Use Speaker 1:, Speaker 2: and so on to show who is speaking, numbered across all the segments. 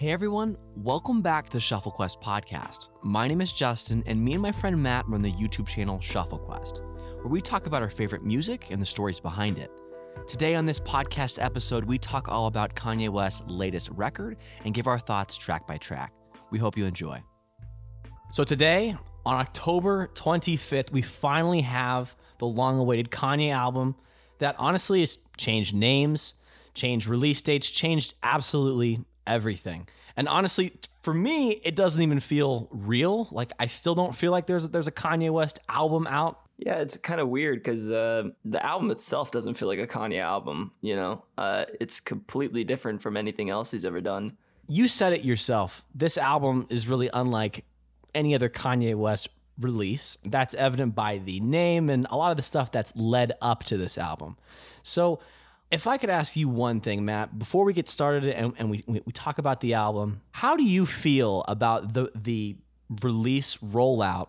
Speaker 1: Hey everyone, welcome back to the Shuffle Quest podcast. My name is Justin, and me and my friend Matt run the YouTube channel Shuffle Quest, where we talk about our favorite music and the stories behind it. Today on this podcast episode, we talk all about Kanye West's latest record and give our thoughts track by track. We hope you enjoy. So today, on October 25th, we finally have the long-awaited Kanye album that honestly has changed names, changed release dates, changed absolutely everything. And honestly, for me, it doesn't even feel real. Like I still don't feel like there's there's a Kanye West album out.
Speaker 2: Yeah, it's kind of weird because uh, the album itself doesn't feel like a Kanye album. You know, uh, it's completely different from anything else he's ever done.
Speaker 1: You said it yourself. This album is really unlike any other Kanye West release. That's evident by the name and a lot of the stuff that's led up to this album. So, if I could ask you one thing, Matt, before we get started and, and we, we talk about the album, how do you feel about the the release rollout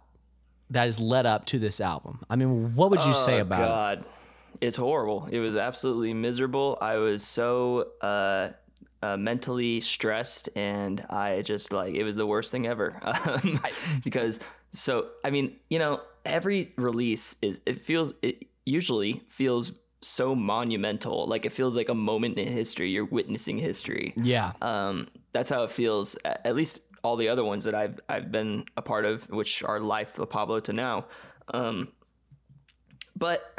Speaker 1: that is led up to this album? I mean, what would you
Speaker 2: oh,
Speaker 1: say about
Speaker 2: God. it? It's horrible. It was absolutely miserable. I was so uh, uh, mentally stressed, and I just like it was the worst thing ever. Um, because so I mean, you know, every release is it feels it usually feels so monumental. Like it feels like a moment in history. You're witnessing history.
Speaker 1: Yeah.
Speaker 2: Um, that's how it feels. At least all the other ones that I've I've been a part of, which are Life of Pablo to now. Um, but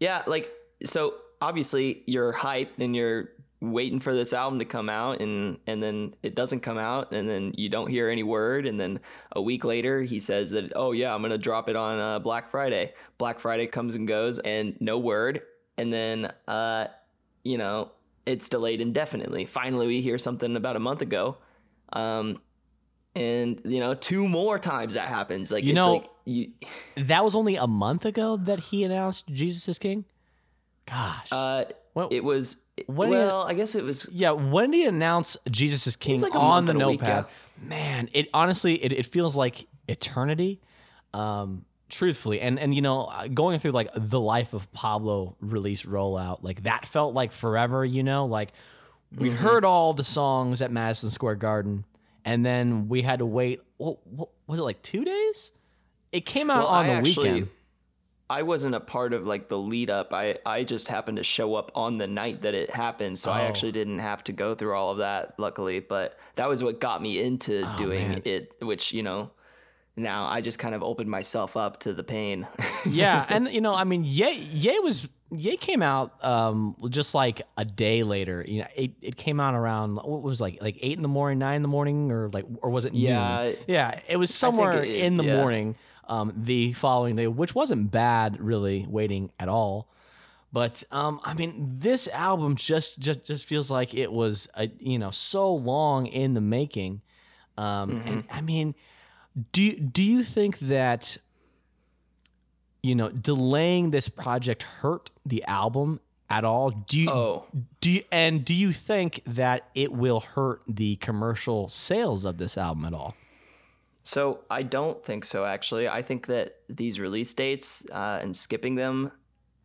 Speaker 2: yeah, like so obviously you're hyped and you're waiting for this album to come out and and then it doesn't come out and then you don't hear any word and then a week later he says that oh yeah i'm gonna drop it on uh, black friday. Black friday comes and goes and no word and then uh you know it's delayed indefinitely. Finally we hear something about a month ago um and you know two more times that happens. Like
Speaker 1: you know
Speaker 2: like you,
Speaker 1: that was only a month ago that he announced jesus is king? Gosh.
Speaker 2: Uh well, it was
Speaker 1: when
Speaker 2: well, I guess it was.
Speaker 1: Yeah, when did he announce Jesus is King like on the notepad? Man, it honestly it, it feels like eternity. Um, truthfully, and and you know, going through like the life of Pablo release rollout, like that felt like forever. You know, like we mm-hmm. heard all the songs at Madison Square Garden, and then we had to wait. What, what was it like two days? It came out well, on I the actually, weekend.
Speaker 2: I wasn't a part of like the lead up. I I just happened to show up on the night that it happened, so oh. I actually didn't have to go through all of that. Luckily, but that was what got me into oh, doing man. it. Which you know, now I just kind of opened myself up to the pain.
Speaker 1: yeah, and you know, I mean, Ye Ye was Ye came out um, just like a day later. You know, it, it came out around what was it, like like eight in the morning, nine in the morning, or like or was it?
Speaker 2: Yeah,
Speaker 1: noon? yeah, it was somewhere it, in the yeah. morning um, the following day, which wasn't bad really waiting at all. But um, I mean, this album just just just feels like it was a, you know so long in the making. Um, mm-hmm. And I mean, do do you think that you know delaying this project hurt the album at all? Do you,
Speaker 2: oh.
Speaker 1: do you, and do you think that it will hurt the commercial sales of this album at all?
Speaker 2: So I don't think so. Actually, I think that these release dates uh, and skipping them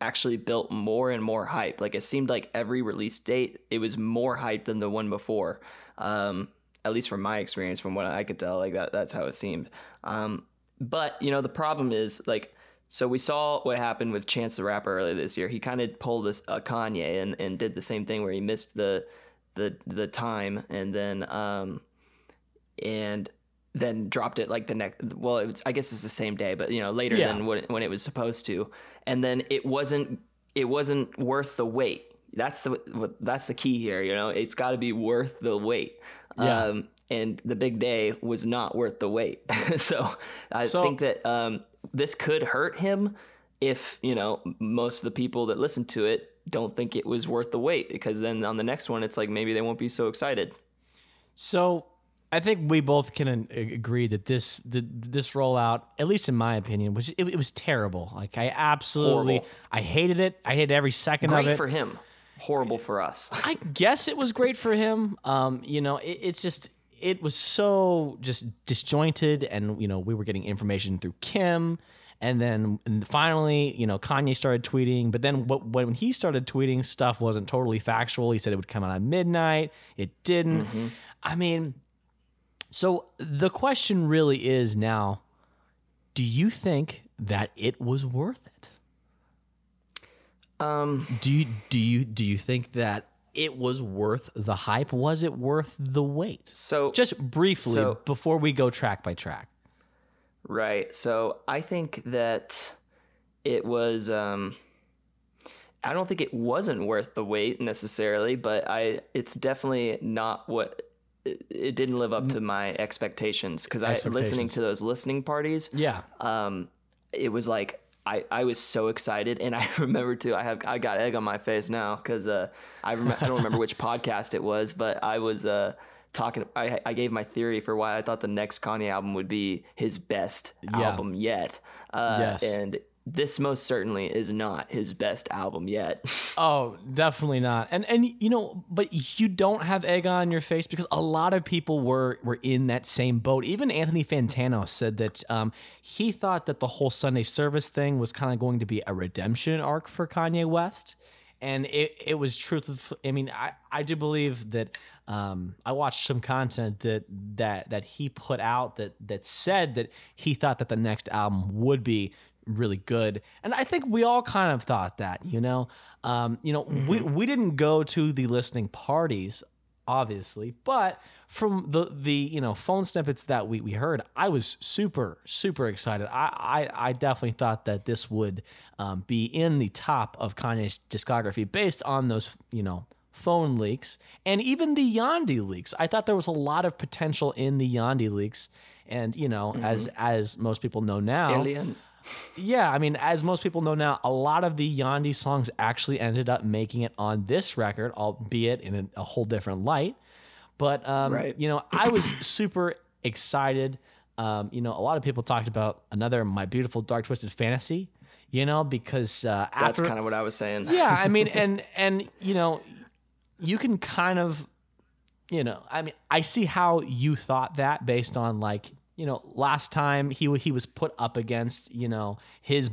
Speaker 2: actually built more and more hype. Like it seemed like every release date, it was more hype than the one before. Um, at least from my experience, from what I could tell, like that, that's how it seemed. Um, but you know, the problem is like, so we saw what happened with Chance the Rapper earlier this year. He kind of pulled a, a Kanye and, and did the same thing where he missed the the the time and then um, and then dropped it like the next well it was, i guess it's the same day but you know later yeah. than when, when it was supposed to. And then it wasn't it wasn't worth the wait. That's the that's the key here you know? It's got to be worth the wait. Yeah. Um, and the big day was not worth the wait. So i so, think that um, this could hurt him if you know most of the people that listen to it don't think it was worth the wait because then on the next one it's like maybe they won't be so excited.
Speaker 1: So I think we both can agree that this the, this rollout, at least in my opinion, was it, it was terrible. Like I absolutely, Horrible. I hated it. I hated every second
Speaker 2: Great
Speaker 1: of it.
Speaker 2: Great for him, horrible for us.
Speaker 1: I guess it was great for him. Um, you know, it, it's just it was so just disjointed, and you know, we were getting information through Kim, And then and finally, you know, Kanye started tweeting. But then what, when he started tweeting, stuff wasn't totally factual. He said it would come out at midnight. It didn't.
Speaker 2: Mm-hmm.
Speaker 1: I mean, so the question really is now do you think that it was worth it?
Speaker 2: Um,
Speaker 1: Do you do you do you think that it was worth the hype? Was it worth the wait?
Speaker 2: so
Speaker 1: Just briefly
Speaker 2: So-
Speaker 1: before we go track by track.
Speaker 2: Right. So I think that it was um I don't think it wasn't worth the wait necessarily, but I it's definitely not what it, didn't live up to my expectations because I was
Speaker 1: listening
Speaker 2: to those listening parties,
Speaker 1: Yeah.
Speaker 2: um it was like I, I was so excited and I remember too I have I got egg on my face now because uh I rem- I don't remember which podcast it was but I was uh talking I, I gave my theory for why I thought the next Kanye album would be his best
Speaker 1: Yeah.
Speaker 2: album yet uh
Speaker 1: Yes.
Speaker 2: and this most certainly is not his best album yet
Speaker 1: Oh, definitely not. And and you know, but you don't have egg on your face because a lot of people were were in that same boat. Even Anthony Fantano said that um, he thought that the whole Sunday service thing was kind of going to be a redemption arc for Kanye West. And it, it was truth. I mean, I, I do believe that um, I watched some content that that that he put out that that said that he thought that the next album would be really good. And i think we all kind of thought that you know? Um, you know we, we didn't go to the listening parties obviously but from the the you know phone snippets that we, we heard i was super super excited. I i, I definitely thought that this would um, be in the top of kanye's discography based on those you know phone leaks and even the Yandi leaks. I thought there was a lot of potential in the Yandi leaks, and you know, as as most people know now,
Speaker 2: Alien
Speaker 1: yeah, I mean, as most people know now, a lot of the Yandi songs actually ended up making it on this record, albeit in a, a whole different light. But um,
Speaker 2: Right.
Speaker 1: you know, I was super excited. Um, you know, a lot of people talked about another "My Beautiful Dark Twisted Fantasy." You know, because uh,
Speaker 2: that's kind of what I was saying
Speaker 1: yeah i mean and and you know you can kind of you know i mean i see how you thought that based on like you know last time he he was put up against you know his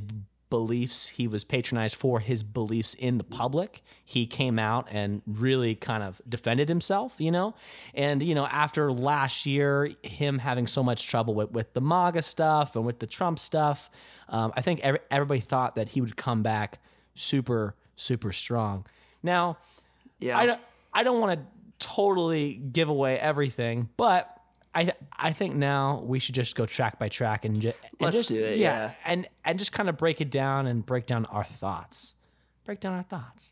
Speaker 1: beliefs he was patronized for his beliefs in the public. He came out and really kind of defended himself you know? And you know after last year him having so much trouble with, with the maga stuff and with the trump stuff um, i think every, everybody thought that he would come back super super strong. Now
Speaker 2: yeah.
Speaker 1: I don't, I don't want to totally give away everything, but I I think now we should just go track by track and, ju- and
Speaker 2: Let's
Speaker 1: just
Speaker 2: do it, yeah.
Speaker 1: and and just kind of break it down and break down our thoughts. Break down our thoughts.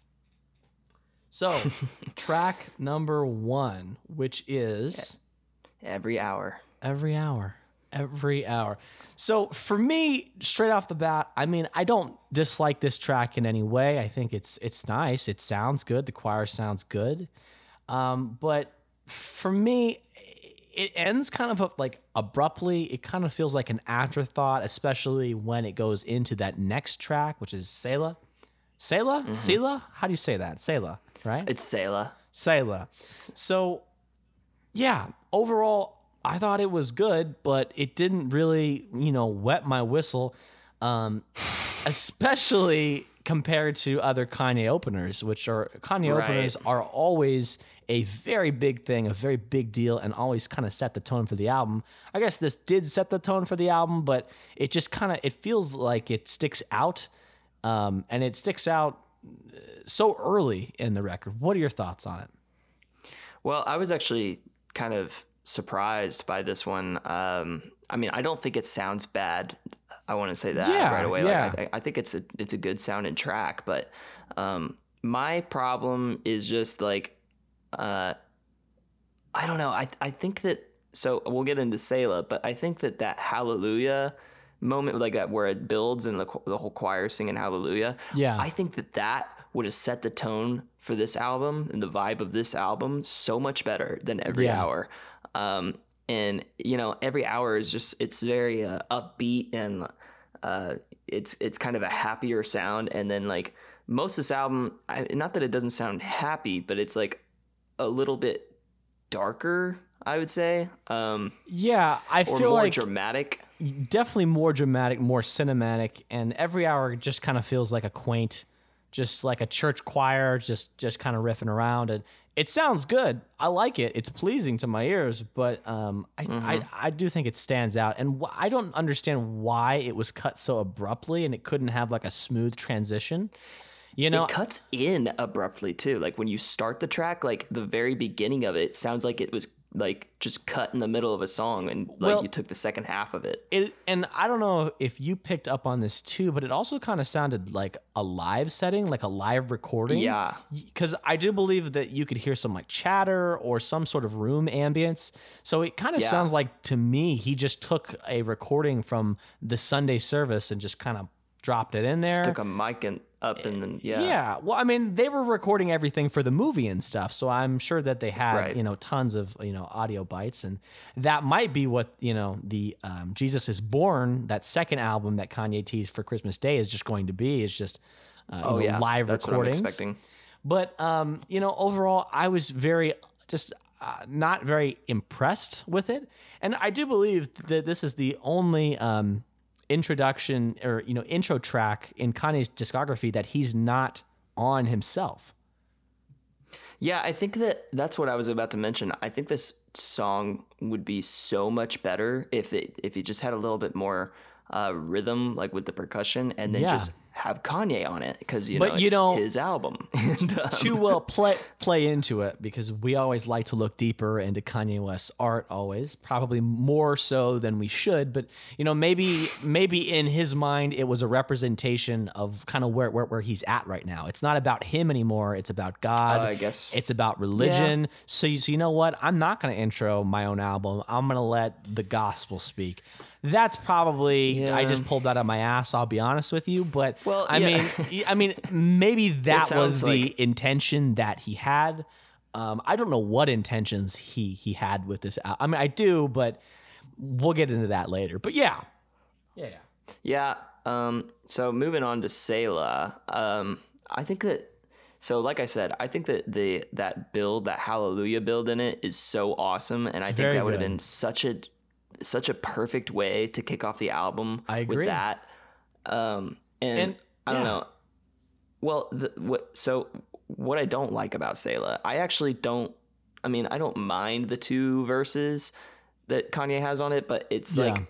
Speaker 1: So, track number 1, which is
Speaker 2: every hour.
Speaker 1: Every hour. Every hour. So for me straight off the bat i mean i don't dislike this track in any way. I think it's it's nice. It sounds good. The choir sounds good. Um, but for me it ends kind of like abruptly it kind of feels like an afterthought especially when it goes into that next track which is Selah. Selah? Selah? How do you say that? Selah, right?
Speaker 2: it's Selah
Speaker 1: Selah. So, yeah, overall, I thought it was good, but it didn't really, you know, wet my whistle, um, especially compared to other Kanye openers, which are Kanye
Speaker 2: Right.
Speaker 1: openers are always a very big thing, a very big deal, and always kind of set the tone for the album. I guess this did set the tone for the album, but it just kind of it feels like it sticks out, um, and it sticks out uh, so early in the record. What are your thoughts on it?
Speaker 2: Well, I was actually kind of surprised by this one. Um, I mean, I don't think it sounds bad. I want to say that
Speaker 1: Yeah,
Speaker 2: right away.
Speaker 1: yeah.
Speaker 2: Like, I, I think it's a it's a good sounding track, but um, my problem is just like, uh, I don't know. I I think that so we'll get into Selah, but I think that that Hallelujah moment, like that where it builds and the the whole choir singing Hallelujah.
Speaker 1: Yeah.
Speaker 2: I think that that would have set the tone for this album and the vibe of this album so much better than every
Speaker 1: Yeah.
Speaker 2: hour. Um, and you know, every hour is just it's very uh, upbeat and uh, it's it's kind of a happier sound. And then like most of this album, I, not that it doesn't sound happy, but it's like a little bit darker. I would say, um,
Speaker 1: Yeah, I feel
Speaker 2: more
Speaker 1: like
Speaker 2: dramatic.
Speaker 1: definitely more dramatic, more cinematic, and every hour just kind of feels like a quaint, just like a church choir, just just kind of riffing around. And it sounds good. I like it. It's pleasing to my ears, but um, I, I I do think it stands out, and wh- I don't understand why it was cut so abruptly, and it couldn't have like a smooth transition. You know,
Speaker 2: it cuts in abruptly too. Like when you start the track, like the very beginning of it sounds like it was like just cut in the middle of a song, and like
Speaker 1: Well-
Speaker 2: you took the second half of it.
Speaker 1: it and I don't know if you picked up on this too, but it also kind of sounded like a live setting, like a live recording.
Speaker 2: Yeah.
Speaker 1: Because I do believe that you could hear some like chatter or some sort of room ambience. So it kind of
Speaker 2: Yeah.
Speaker 1: sounds like to me he just took a recording from the Sunday service and just kind of dropped it in there.
Speaker 2: Stuck a mic in, up and then yeah.
Speaker 1: Yeah. Well, I mean, they were recording everything for the movie and stuff, so I'm sure that they had,
Speaker 2: Right.
Speaker 1: you know, tons of, you know, audio bites and that might be what, you know, the um, Jesus is Born, that second album that Kanye teased for Christmas Day is just going to be is just uh, you
Speaker 2: Oh
Speaker 1: know,
Speaker 2: yeah.
Speaker 1: live
Speaker 2: That's
Speaker 1: recordings.
Speaker 2: expecting.
Speaker 1: But um, you know, overall, I was very just uh, not very impressed with it, and I do believe that this is the only um, introduction or you know intro track in Kanye's discography that he's not on himself.
Speaker 2: Yeah, I think that that's what I was about to mention. I think this song would be so much better if it if it just had a little bit more uh, rhythm, like with the percussion, and then
Speaker 1: Yeah.
Speaker 2: just have Kanye on it because you
Speaker 1: But
Speaker 2: know
Speaker 1: you
Speaker 2: it's
Speaker 1: know-
Speaker 2: his album. and, um,
Speaker 1: to uh, play play into it because we always like to look deeper into Kanye West's art always probably more so than we should but you know maybe maybe in his mind it was a representation of kind of where, where where he's at right now it's not about him anymore it's about God
Speaker 2: Uh, I guess.
Speaker 1: it's about religion so you, so you know what I'm not going to intro my own album I'm going to let the gospel speak that's probably I just pulled that out of my ass I'll be honest with you but
Speaker 2: Well,
Speaker 1: I
Speaker 2: yeah.
Speaker 1: mean I mean maybe that was the
Speaker 2: like-
Speaker 1: intention that he had. Um, I don't know what intentions he he had with this. Al- I mean, I do, but we'll get into that later. But yeah, yeah, yeah.
Speaker 2: Yeah. Um, so moving on to Selah, um, I think that so like I said, I think that the that build, that Hallelujah build in it is so awesome, and I think that would have been such a such a perfect way to kick off the album.
Speaker 1: I agree.
Speaker 2: with that. Um, and,
Speaker 1: And-
Speaker 2: I don't
Speaker 1: yeah.
Speaker 2: know. Well, the, what so what I don't like about Selah, I actually don't. I mean, I don't mind the two verses that Kanye has on it, but it's
Speaker 1: Yeah.
Speaker 2: like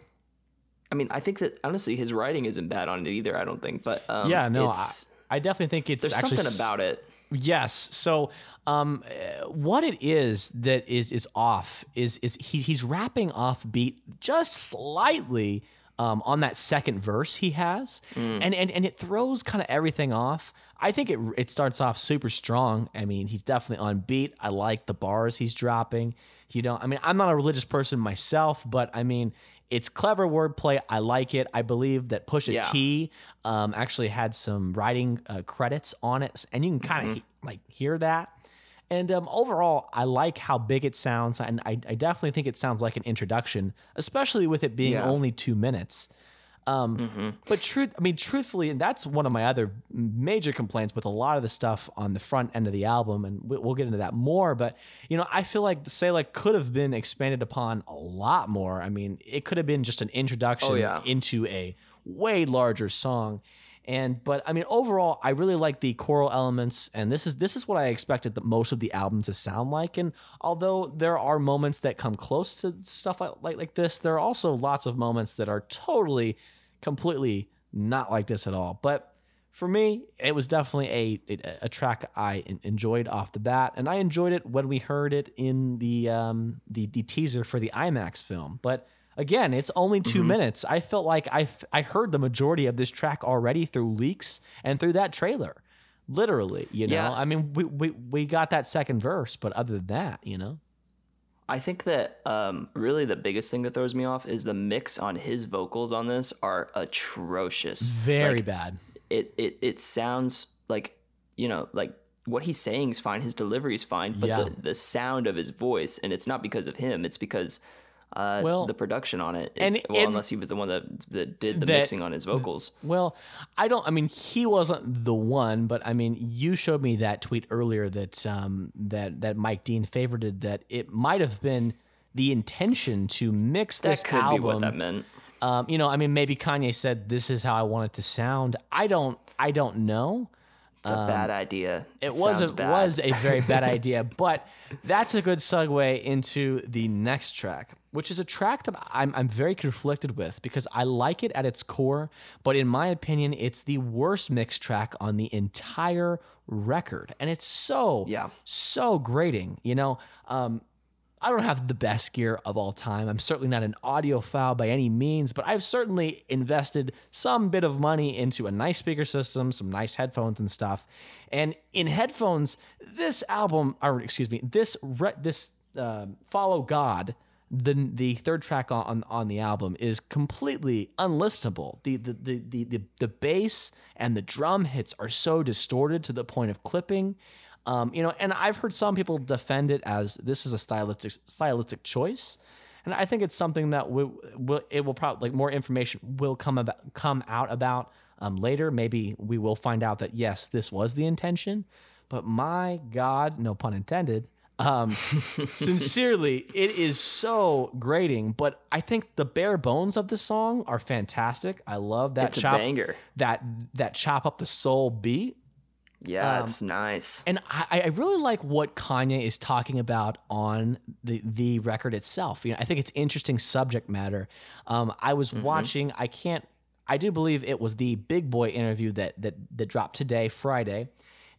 Speaker 2: I mean, I think that honestly, his writing isn't bad on it either. I don't think, but um,
Speaker 1: yeah, no, I, I definitely think it's
Speaker 2: there's
Speaker 1: actually
Speaker 2: something about it.
Speaker 1: Yes. So, um, uh, what it is that is is off is is he, he's rapping off beat just slightly um, on that second verse he has, and, and and it throws kind of everything off. I think it it starts off super strong. I mean, he's definitely on beat. I like the bars he's dropping. You know, I mean, I'm not a religious person myself, but I mean, it's clever wordplay. I like it. I believe that Pusha
Speaker 2: Yeah.
Speaker 1: T um, actually had some writing uh, credits on it, and you can kind of
Speaker 2: Mm-hmm.
Speaker 1: like hear that. And um, overall, I like how big it sounds, and I, I definitely think it sounds like an introduction, especially with it being
Speaker 2: Yeah.
Speaker 1: only two minutes. Um,
Speaker 2: Mm-hmm.
Speaker 1: But truth, I mean, truthfully, and that's one of my other major complaints with a lot of the stuff on the front end of the album, and we- we'll get into that more. But you know, I feel like Like could have been expanded upon a lot more. I mean, it could have been just an introduction
Speaker 2: Oh, yeah.
Speaker 1: into a way larger song. And but I mean, overall, I really like the choral elements, and this is this is what I expected the most of the album to sound like. And although there are moments that come close to stuff like like, like this, there are also lots of moments that are totally, completely not like this at all. But for me, it was definitely a a, track I enjoyed off the bat, and I enjoyed it when we heard it in the um the the teaser for the IMAX film. But again, it's only 2 minutes. I felt like I I heard the majority of this track already through leaks and through that trailer. Literally, you know.
Speaker 2: Yeah.
Speaker 1: I mean, we, we we got that second verse, but other than that, you know.
Speaker 2: I think that um, really the biggest thing that throws me off is the mix on his vocals on this are atrocious.
Speaker 1: Very
Speaker 2: Like,
Speaker 1: bad.
Speaker 2: It it it sounds like you know like what he's saying is fine, his delivery is fine, but
Speaker 1: Yeah.
Speaker 2: the the sound of his voice, and it's not because of him, it's because uh,
Speaker 1: Well,
Speaker 2: the production on it.
Speaker 1: and-
Speaker 2: well,
Speaker 1: and-
Speaker 2: unless he was the one that that did the
Speaker 1: That-
Speaker 2: mixing on his vocals.
Speaker 1: Well, I don't. I mean, he wasn't the one, but I mean, you showed me that tweet earlier that um, that that Mike Dean favorited. That it might have been the intention to mix
Speaker 2: That
Speaker 1: this
Speaker 2: could
Speaker 1: album.
Speaker 2: be what that meant.
Speaker 1: Um, you know, I mean, maybe Kanye said this is how I want it to sound. I don't. I don't know.
Speaker 2: It's a bad idea.
Speaker 1: Um, It
Speaker 2: sounds
Speaker 1: was a,
Speaker 2: bad.
Speaker 1: was a very bad idea, but that's a good segue into the next track, which is a track that I'm I'm very conflicted with because I like it at its core, but in my opinion, it's the worst mix track on the entire record, and it's so
Speaker 2: Yeah.
Speaker 1: so grating. You know, um, I don't have the best gear of all time. I'm certainly not an audiophile by any means, but I've certainly invested some bit of money into a nice speaker system, some nice headphones and stuff. And in headphones, this album, or excuse me, this re- this uh, Follow God, the the third track on on the album is completely unlistenable. The the the the the, bass and the drum hits are so distorted to the point of clipping. Um, you know, and I've heard some people defend it as this is a stylistic stylistic choice, and I think it's something that we, will it will probably like more information will come about come out about um, later. Maybe we will find out that yes, this was the intention, but my God, no pun intended. Um, sincerely, it is so grating, but I think the bare bones of the song are fantastic. I love that
Speaker 2: It's
Speaker 1: chop that that chop up the soul beat.
Speaker 2: Yeah,
Speaker 1: Um,
Speaker 2: it's nice.
Speaker 1: And I, I really like what Kanye is talking about on the, the record itself. You know, I think it's interesting subject matter. Um, I was watching. I can't. I do believe it was the Big Boy interview that that that dropped today, Friday,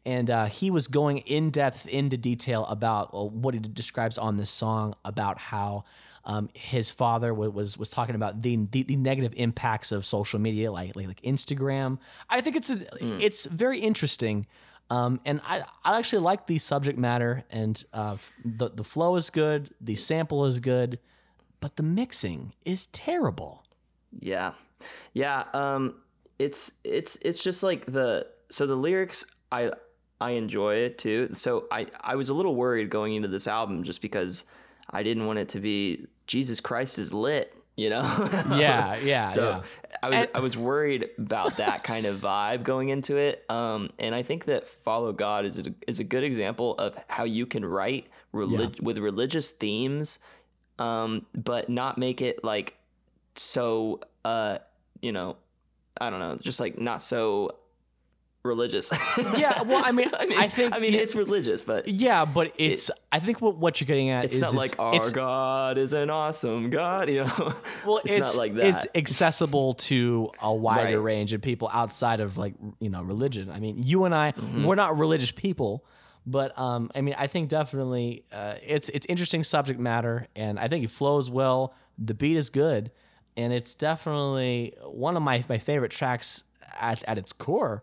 Speaker 1: and uh, he was going in depth into detail about uh, what he describes on this song about how. Um, his father wa- was was talking about the, the the negative impacts of social media, like like, like Instagram. I think it's a, it's very interesting, um, and I I actually like the subject matter, and uh, the the flow is good, the sample is good, but the mixing is terrible.
Speaker 2: Yeah. Yeah, um it's it's it's just like the so the lyrics I I enjoy it too. So I I was a little worried going into this album just because I didn't want it to be Jesus Christ is lit, you know?
Speaker 1: Yeah, yeah,
Speaker 2: so
Speaker 1: yeah.
Speaker 2: I was
Speaker 1: And-
Speaker 2: I was worried about that kind of vibe going into it. Um and I think that Follow God is a, is a good example of how you can write relig- with religious themes um but not make it like so uh you know i don't know just like not so religious
Speaker 1: Yeah, well, I mean,
Speaker 2: i mean
Speaker 1: I think-
Speaker 2: i mean it's religious but
Speaker 1: Yeah, but it's I think what what you're getting at
Speaker 2: it's
Speaker 1: is
Speaker 2: not like our
Speaker 1: it's,
Speaker 2: god is an awesome god you know
Speaker 1: well,
Speaker 2: it's, not like that
Speaker 1: It's accessible to a wider
Speaker 2: Right.
Speaker 1: range of people outside of like you know religion. I mean, you and I,
Speaker 2: Mm-hmm.
Speaker 1: we're not religious people, but um, I mean, I think definitely uh, it's it's interesting subject matter, and I think it flows well. The beat is good, and it's definitely one of my my favorite tracks at at its core.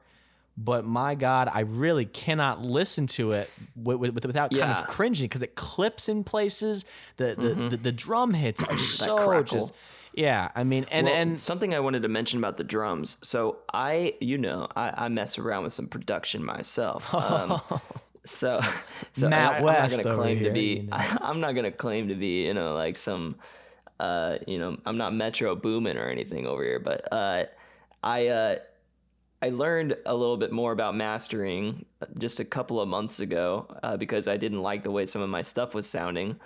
Speaker 1: But my God, I really cannot listen to it with, with, without kind
Speaker 2: Yeah.
Speaker 1: of cringing because it clips in places. The the, the, the drum hits are so
Speaker 2: crackle.
Speaker 1: just yeah. I mean, and
Speaker 2: well,
Speaker 1: and
Speaker 2: something I wanted to mention about the drums. So I, you know, I, I mess around with some production myself. Um, so, so
Speaker 1: Matt
Speaker 2: I,
Speaker 1: West
Speaker 2: I'm not gonna claim
Speaker 1: here,
Speaker 2: to be.
Speaker 1: you know.
Speaker 2: I'm not gonna claim to be, you know, like some, uh, you know, I'm not Metro Boomin or anything over here, but uh, I, uh, I learned a little bit more about mastering just a couple of months ago uh, because I didn't like the way some of my stuff was sounding,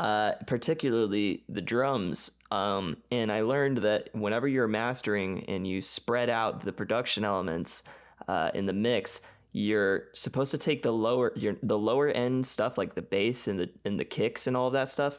Speaker 2: uh, particularly the drums. Um, and I learned that whenever you're mastering and you spread out the production elements uh, in the mix, you're supposed to take the lower your the lower end stuff like the bass and the and the kicks and all of that stuff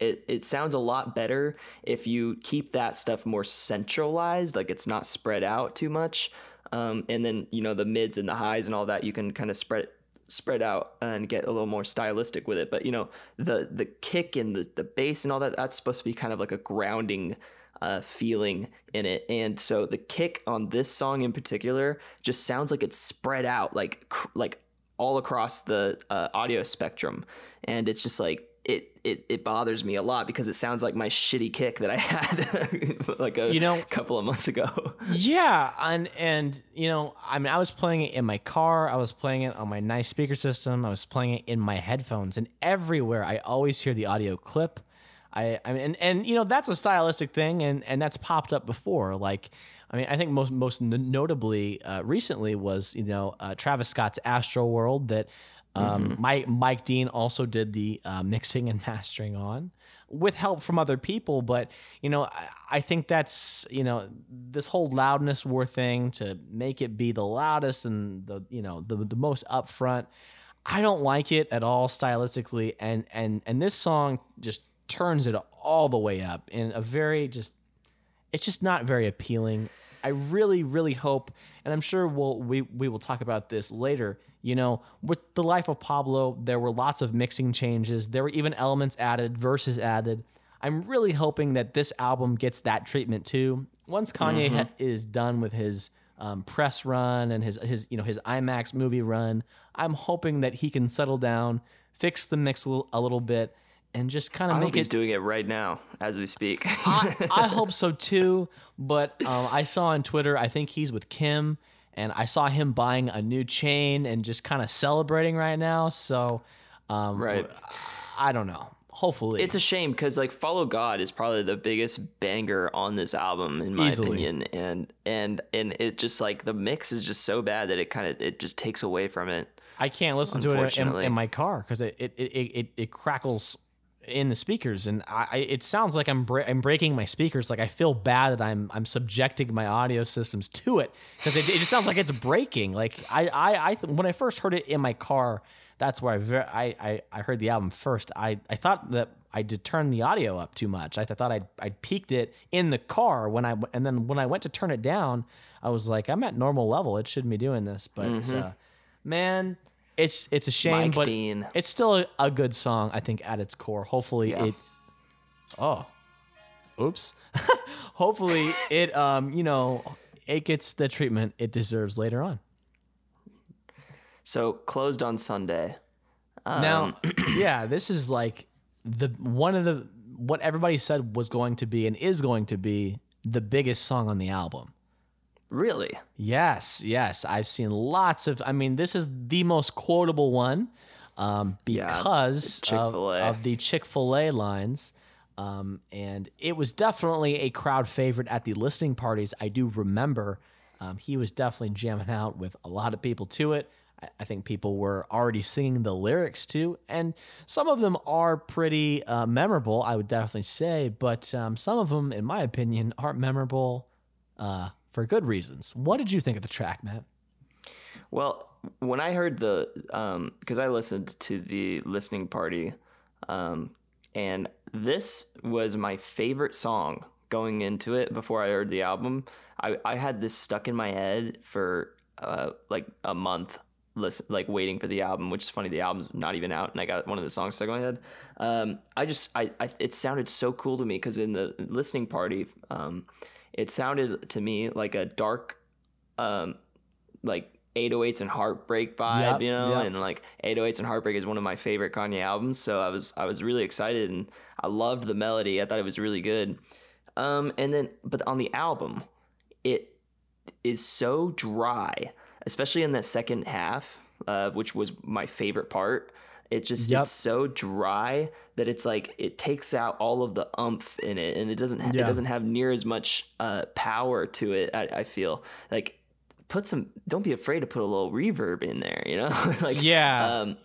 Speaker 2: it, it sounds a lot better if you keep that stuff more centralized like it's not spread out too much. Um, and then you know the mids and the highs and all that you can kind of spread spread out and get a little more stylistic with it. But you know the the kick and the, the bass and all that that's supposed to be kind of like a grounding uh, feeling in it. And so the kick on this song in particular just sounds like it's spread out like cr- like all across the uh, audio spectrum. And it's just like it, it bothers me a lot because it sounds like my shitty kick that I had like a
Speaker 1: You know-
Speaker 2: couple of months ago.
Speaker 1: Yeah, and and you know, I mean, I was playing it in my car. I was playing it on my nice speaker system. I was playing it in my headphones, and everywhere I always hear the audio clip. I, I mean, and, and you know that's a stylistic thing, and and that's popped up before. Like, I mean, I think most most notably uh, recently was you know uh, Travis Scott's Astro World that um, mm-hmm. Mike Mike Dean also did the uh, mixing and mastering on with help from other people. But you know, I, I, think that's you know this whole loudness war thing to make it be the loudest and the you know the the most upfront. I don't like it at all stylistically, and and and this song just turns it all the way up in a very just. It's just not very appealing. I really, really hope, and I'm sure we'll we we will talk about this later you know, with the life of Pablo, there were lots of mixing changes. There were even elements added, verses added. I'm really hoping that this album gets that treatment too. Once Kanye mm-hmm. ha- is done with his um, press run and his his you know his IMAX movie run, I'm hoping that he can settle down, fix the mix a little, a little bit, and just kind of make
Speaker 2: hope
Speaker 1: it.
Speaker 2: He's doing it right now as we speak.
Speaker 1: I, I, hope so too. But um, I saw on Twitter, I think he's with Kim, and I saw him buying a new chain and just kind of celebrating right now. So, um,
Speaker 2: right,
Speaker 1: I don't know. Hopefully,
Speaker 2: it's a shame because like "Follow God" is probably the biggest banger on this album in my Easily. opinion, and and and it just like the mix is just so bad that it kind of it just takes away from it.
Speaker 1: I can't listen to it in, in my car because it it, it it it crackles in the speakers and I, it sounds like I'm I'm breaking my speakers like I feel bad that I'm I'm subjecting my audio systems to it because it, it, just sounds like it's breaking. Like I I, I when I first heard it in my car that's where I ver- I, I, I heard the album first. I, I thought that I did turn the audio up too much. I thought I'd I'd peaked it in the car when I and then when I went to turn it down I was like I'm at normal level. It shouldn't be doing this. But mm-hmm. uh, man it's it's a shame, Mike but Dean. it's still a, a, good song. I think at its core. Hopefully yeah. it. Oh, oops. Hopefully it um you know it gets the treatment it deserves later on.
Speaker 2: So closed on Sunday.
Speaker 1: Um, now, yeah, this is like the one of the what everybody said was going to be and is going to be the biggest song on the album.
Speaker 2: Really?
Speaker 1: Yes, yes. I've seen lots of. I mean, this is the most quotable one um, because yeah, of, of, the Chick Fil A lines, um, and it was definitely a crowd favorite at the listening parties. I do remember um, he was definitely jamming out with a lot of people to it. I, I think people were already singing the lyrics too, and some of them are pretty uh, memorable. I would definitely say, but um, some of them, in my opinion, aren't memorable. Uh, for good reasons. What did you think of the track, Matt?
Speaker 2: Well, when I heard the, because um, I listened to the listening party, um, and this was my favorite song going into it before I heard the album. I, I had this stuck in my head for uh, like a month, listen, like waiting for the album, which is funny. The album's not even out, and I got one of the songs stuck in my head. Um, I just, I, I, it sounded so cool to me because in the listening party, um, it sounded to me like a dark, um, like 808s and heartbreak vibe, yep, you know, yep. and like 808s and heartbreak is one of my favorite Kanye albums. So I was I was really excited and I loved the melody. I thought it was really good. Um, and then but on the album, it is so dry, especially in the second half, uh, which was my favorite part. It just yep. it's so dry that it's like it takes out all of the umph in it, and it doesn't ha- yeah. it doesn't have near as much uh, power to it. I, I feel like put some. Don't be afraid to put a little reverb in there. You know, like
Speaker 1: yeah.
Speaker 2: Um,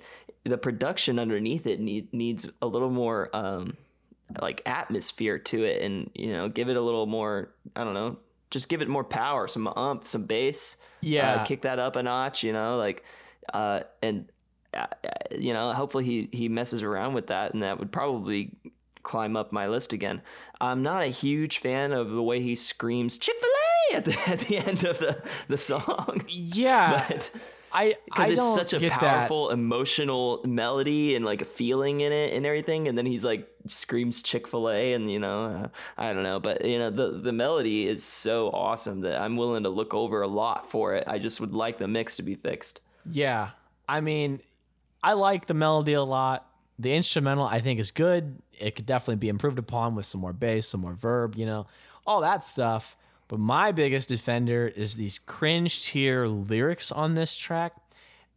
Speaker 2: the production underneath it need, needs a little more um, like atmosphere to it, and you know, give it a little more. I don't know, just give it more power, some umph, some bass.
Speaker 1: Yeah,
Speaker 2: uh, kick that up a notch. You know, like uh, and uh, you know, hopefully he he messes around with that, and that would probably climb up my list again. I'm not a huge fan of the way he screams Chick Fil A at the at the end of the the song.
Speaker 1: Yeah, but I
Speaker 2: because
Speaker 1: it's
Speaker 2: such a powerful, that. emotional melody and like a feeling in it and everything, and then he's like screams Chick Fil A, and you know, uh, I don't know, but you know, the the melody is so awesome that I'm willing to look over a lot for it. I just would like the mix to be fixed.
Speaker 1: Yeah, I mean, I like the melody a lot. The instrumental I think is good. It could definitely be improved upon with some more bass, some more verb, you know, all that stuff. But my biggest defender is these cringe tier lyrics on this track.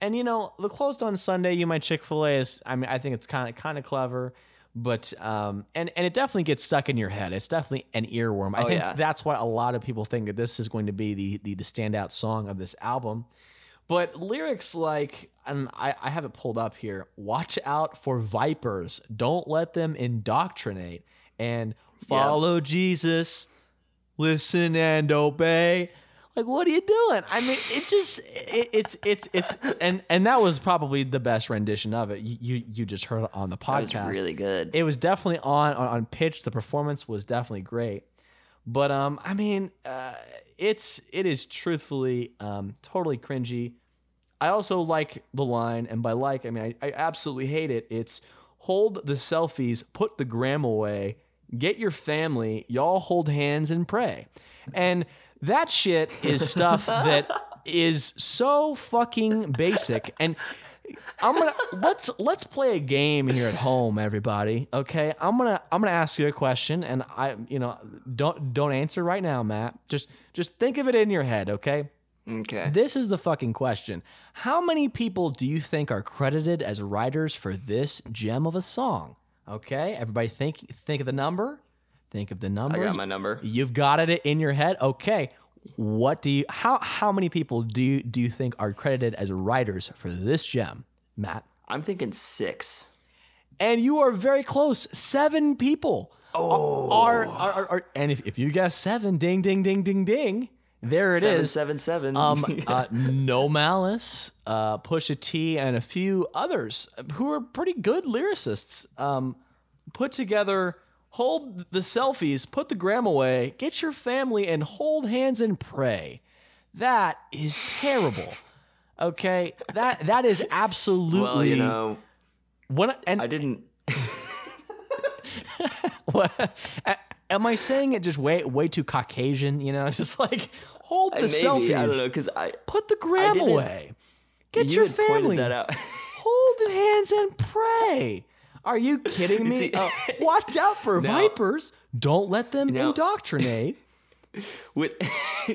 Speaker 1: And you know, the closed on Sunday, you might Chick Fil A is. I mean, I think it's kind of kind of clever, but um, and and it definitely gets stuck in your head. It's definitely an earworm. I
Speaker 2: Oh,
Speaker 1: think
Speaker 2: yeah.
Speaker 1: that's why a lot of people think that this is going to be the the, the standout song of this album. But lyrics like, and I, I have it pulled up here. Watch out for vipers. Don't let them indoctrinate. And follow Jesus. Listen and obey. Like, what are you doing? I mean, it just it, it's it's it's and and that was probably the best rendition of it. You you, you just heard it on the
Speaker 2: That was
Speaker 1: podcast.
Speaker 2: really good.
Speaker 1: It was definitely on, on on pitch. The performance was definitely great. But um, I mean, uh, it's it is truthfully um totally cringy. I also like the line, and by like, I mean I, I absolutely hate it. It's hold the selfies, put the gram away, get your family, y'all hold hands and pray. And that shit is stuff that is so fucking basic. And I'm gonna let's let's play a game here at home, everybody. Okay, I'm gonna I'm gonna ask you a question, and I you know don't don't answer right now, Matt. Just just think of it in your head, okay?
Speaker 2: Okay.
Speaker 1: This is the fucking question. How many people do you think are credited as writers for this gem of a song? Okay, everybody think think of the number. Think of the number.
Speaker 2: I got my number.
Speaker 1: You've got it in your head. Okay. What do you how how many people do you do you think are credited as writers for this gem, Matt?
Speaker 2: I'm thinking six.
Speaker 1: And you are very close. Seven people. Oh. Are, are, are, are- and if, if you guess seven, ding ding ding ding ding. There it is.
Speaker 2: Seven, seven, seven.
Speaker 1: Um, uh, no malice, uh, Pusha T, and a few others who are pretty good lyricists. Um, put together, hold the selfies, put the gram away, get your family, and hold hands and pray. That is terrible. Okay, that that is absolutely.
Speaker 2: well, you know,
Speaker 1: when and
Speaker 2: I didn't.
Speaker 1: What- Am I saying it just way way too Caucasian? You know, just like hold the
Speaker 2: Maybe
Speaker 1: selfies,
Speaker 2: I don't know because I
Speaker 1: put the gram away, get
Speaker 2: you
Speaker 1: your family,
Speaker 2: that out.
Speaker 1: hold hands and pray. Are you kidding me?
Speaker 2: See-
Speaker 1: Uh, watch out for
Speaker 2: Now-
Speaker 1: vipers. Don't let them
Speaker 2: Now-
Speaker 1: indoctrinate.
Speaker 2: with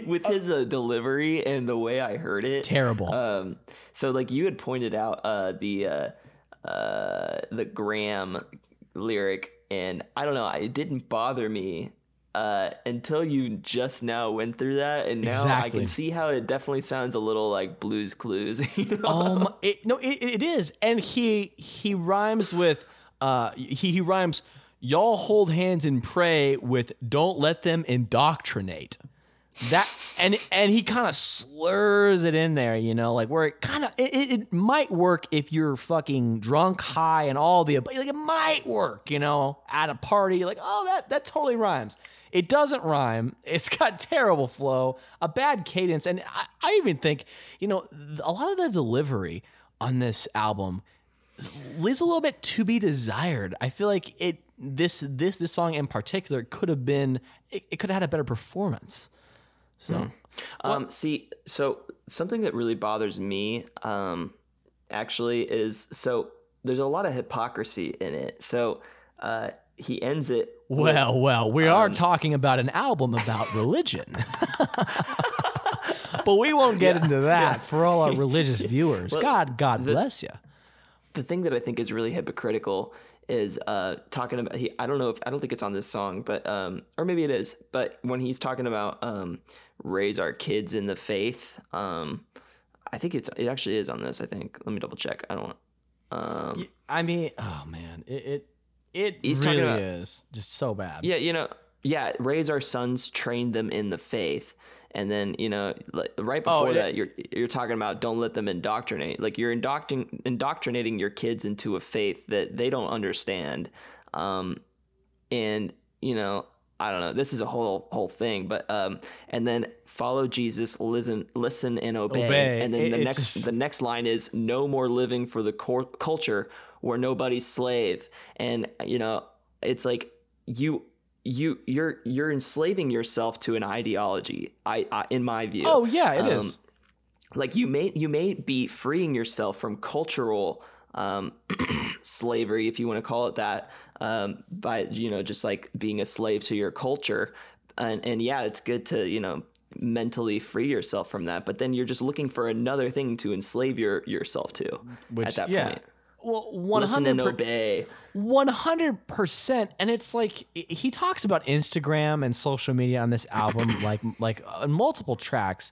Speaker 2: with his uh, delivery and the way I heard it.
Speaker 1: Terrible.
Speaker 2: Um, so like you had pointed out uh, the uh, uh, the Graham lyric, and I don't know, it didn't bother me uh, until you just now went through that, and now I can see how it definitely sounds a little like Blues Clues. You know?
Speaker 1: um, it, no, it, it is, and he he rhymes with uh he he rhymes. Y'all hold hands and pray with don't let them indoctrinate. That and and he kind of slurs it in there, you know, like where it kind of it, it, it might work if you're fucking drunk, high, and all the like it might work, you know, at a party, like oh that that totally rhymes. It doesn't rhyme. It's got terrible flow, a bad cadence, and I, I even think you know a lot of the delivery on this album leaves a little bit to be desired. I feel like it this this this song in particular could have been it, it could have had a better performance. So
Speaker 2: Um, see, so something that really bothers me, um, actually, is so there's a lot of hypocrisy in it. So uh, he ends it. with-
Speaker 1: well, well, we are talking about an album about religion. but we won't get into that for all our religious viewers. God God bless you.
Speaker 2: the thing that I think is really hypocritical is uh, talking about. He, I don't know if I don't think it's on this song, but um, or maybe it is. But when he's talking about um, raise our kids in the faith, um, I think it's it actually is on this. I think. Let me double check. I don't. Um,
Speaker 1: I mean, oh man, it it, it
Speaker 2: He's
Speaker 1: really
Speaker 2: talking about-
Speaker 1: is just so bad.
Speaker 2: Yeah, you know, yeah, raise our sons, train them in the faith. And then, you know, like, right
Speaker 1: Oh,
Speaker 2: before
Speaker 1: yeah.
Speaker 2: that, you're you're talking about don't let them indoctrinate. Like you're indoctrin- indoctrinating your kids into a faith that they don't understand. Um, and you know, I don't know. This is a whole whole thing, but um, and then follow Jesus, listen, listen, and obey.
Speaker 1: Obey.
Speaker 2: And then
Speaker 1: It-
Speaker 2: the next
Speaker 1: just-
Speaker 2: the next line is no more living for the cor- culture where nobody's slave. And you know, it's like you you you're you're enslaving yourself to an ideology. I, I in my view.
Speaker 1: Oh yeah, it is.
Speaker 2: Um, like you may you may be freeing yourself from cultural um, slavery, if you want to call it that, um, by you know just like being a slave to your culture, and and yeah, it's good to you know mentally free yourself from that, but then you're just looking for another thing to enslave your yourself to
Speaker 1: Which
Speaker 2: at that
Speaker 1: yeah.
Speaker 2: point.
Speaker 1: Well, one
Speaker 2: Listen and
Speaker 1: hundred
Speaker 2: obey.
Speaker 1: 100% and it's like he talks about Instagram and social media on this album like like on multiple tracks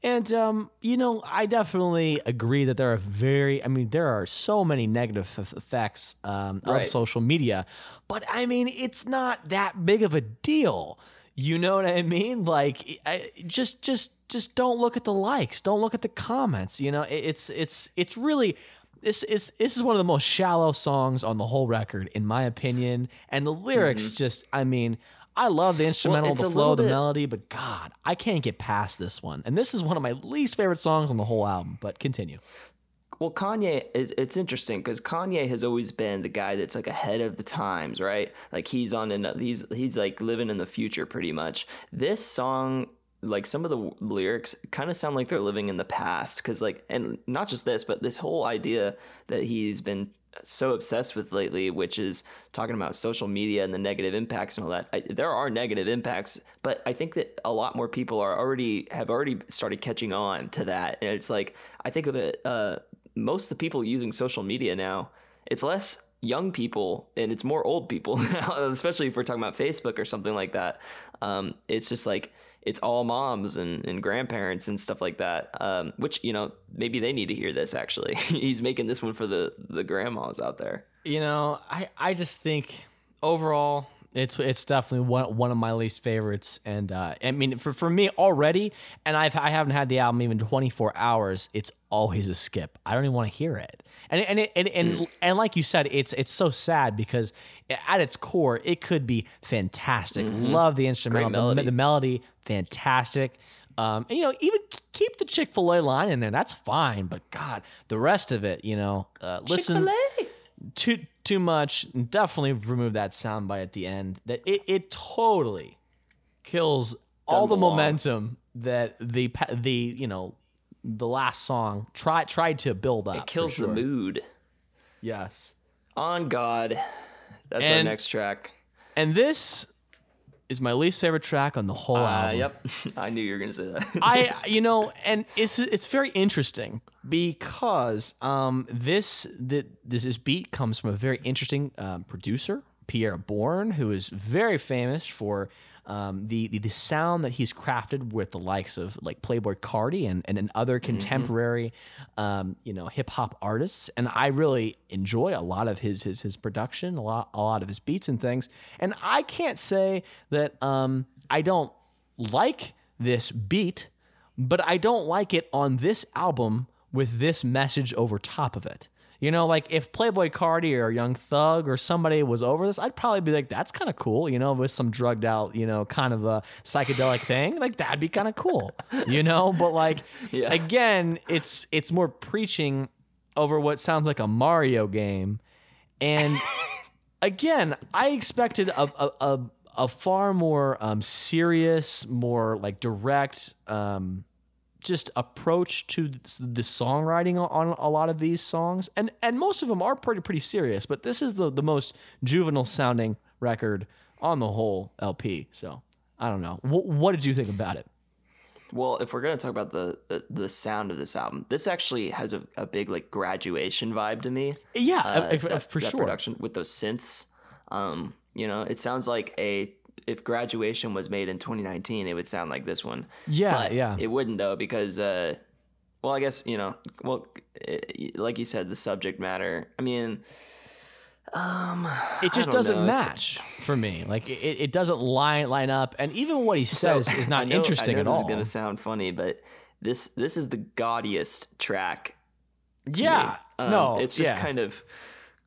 Speaker 1: and um, you know, I definitely agree that there are very, I mean, there are so many negative f- effects um, of
Speaker 2: Right.
Speaker 1: social media, but I mean, it's not that big of a deal. You know what I mean? Like, I, just, just, just don't look at the likes. Don't look at the comments. You know, It- it's, it's, it's really. This is this is one of the most shallow songs on the whole record, in my opinion. And the lyrics, mm-hmm. just, I mean, I love the instrumental,
Speaker 2: it's
Speaker 1: the flow,
Speaker 2: little
Speaker 1: the
Speaker 2: bit-
Speaker 1: melody, but God, I can't get past this one. And this is one of my least favorite songs on the whole album. But continue.
Speaker 2: Well, Kanye, it's interesting because Kanye has always been the guy that's like ahead of the times, right? Like he's on, an, he's he's like living in the future pretty much. This song, like some of the lyrics, kind of sound like they're living in the past because, like, and not just this, but this whole idea that he's been so obsessed with lately, which is talking about social media and the negative impacts and all that. I, there are negative impacts, but I think that a lot more people are already have already started catching on to that, and it's like I think that uh, most of the people using social media now, it's less young people and it's more old people now, especially if we're talking about Facebook or something like that. Um, it's just like it's all moms and, and grandparents and stuff like that. Um, which you know maybe they need to hear this. Actually, he's making this one for the the grandmas out there.
Speaker 1: You know, I, I just think overall it's it's definitely one one of my least favorites. And uh, I mean, for, for me already, and I've I haven't had the album even 24 hours. It's always a skip. I don't even want to hear it. And and it, and and, and like you said, it's it's so sad because at its core, it could be fantastic. Love the instrumental, the-
Speaker 2: melody.
Speaker 1: the melody, fantastic. Um, and you know, even keep the Chick Fil A line in there. That's fine. But God, the rest of it, you know, uh, listen too too much. Definitely remove that soundbite at the end. That it it totally kills all the
Speaker 2: belong.
Speaker 1: momentum that the the you know the last song tried tried to build up.
Speaker 2: It kills
Speaker 1: sure.
Speaker 2: the mood.
Speaker 1: Yes.
Speaker 2: On God, that's our next track.
Speaker 1: And this is my least favorite track on the whole
Speaker 2: Uh,
Speaker 1: album.
Speaker 2: yep, I knew you were gonna say that.
Speaker 1: I you know, and it's it's very interesting because um this the, this this beat comes from a very interesting um, producer, Pi'erre Bourne, who is very famous for um, the, the the sound that he's crafted with the likes of like Playboi Carti and and, and other contemporary um, you know hip hop artists, and I really enjoy a lot of his his his production, a lot a lot of his beats and things, and I can't say that um, I don't like this beat, but I don't like it on this album with this message over top of it. You know, like if Playboi Carti or Young Thug or somebody was over this, I'd probably be like, that's kind of cool, you know, with some drugged out, you know, kind of a psychedelic thing. Like that'd be kind of cool, you know? But like,
Speaker 2: Yeah.
Speaker 1: again, it's it's more preaching over what sounds like a Mario game. And again, I expected a a, a, a far more um, serious, more like direct, um, just approach to the songwriting on a lot of these songs, and and most of them are pretty pretty serious. But this is the the most juvenile sounding record on the whole LP. So I don't know. What, what did you think about it?
Speaker 2: Well, if we're gonna talk about the the, the sound of this album, this actually has a, a big like graduation vibe to me.
Speaker 1: Yeah,
Speaker 2: Uh,
Speaker 1: uh,
Speaker 2: that-
Speaker 1: for
Speaker 2: that
Speaker 1: sure.
Speaker 2: Production with those synths, um, you know, it sounds like a if graduation was made in 2019, it would sound like this one.
Speaker 1: Yeah,
Speaker 2: But
Speaker 1: yeah.
Speaker 2: It wouldn't though because, uh, well, I guess you know, well, it, like you said, the subject matter. I mean, um,
Speaker 1: it just doesn't
Speaker 2: know. It's-
Speaker 1: match for me. Like it, it doesn't line line up, and even what he
Speaker 2: So,
Speaker 1: says is
Speaker 2: I
Speaker 1: not
Speaker 2: know-
Speaker 1: interesting at
Speaker 2: this
Speaker 1: all.
Speaker 2: is gonna sound funny, but this this is the gaudiest track. to
Speaker 1: yeah.
Speaker 2: Um,
Speaker 1: no,
Speaker 2: it's just
Speaker 1: yeah.
Speaker 2: kind of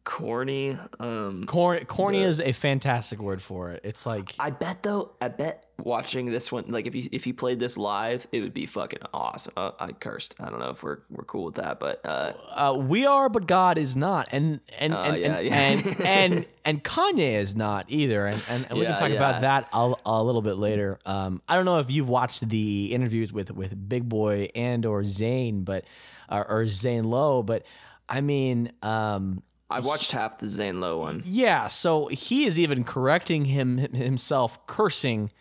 Speaker 2: corny. Um,
Speaker 1: corny. Is a fantastic word for it. It's like
Speaker 2: I bet though, I bet watching this one, like if you if you played this live, it would be fucking awesome. Uh, I cursed. I don't know if we're we're cool with that, but uh,
Speaker 1: uh, we are, but God is not, and and
Speaker 2: Oh,
Speaker 1: and,
Speaker 2: yeah,
Speaker 1: and,
Speaker 2: yeah.
Speaker 1: and and and Kanye is not either, and and, and we can talk
Speaker 2: yeah.
Speaker 1: about that a, a little bit later. Um, I don't know if you've watched the interviews with with Big Boy and or Zane, but or, or Zane Lowe, but I mean, um,
Speaker 2: I watched half the Zane Lowe one.
Speaker 1: Yeah, so he is even correcting him himself, cursing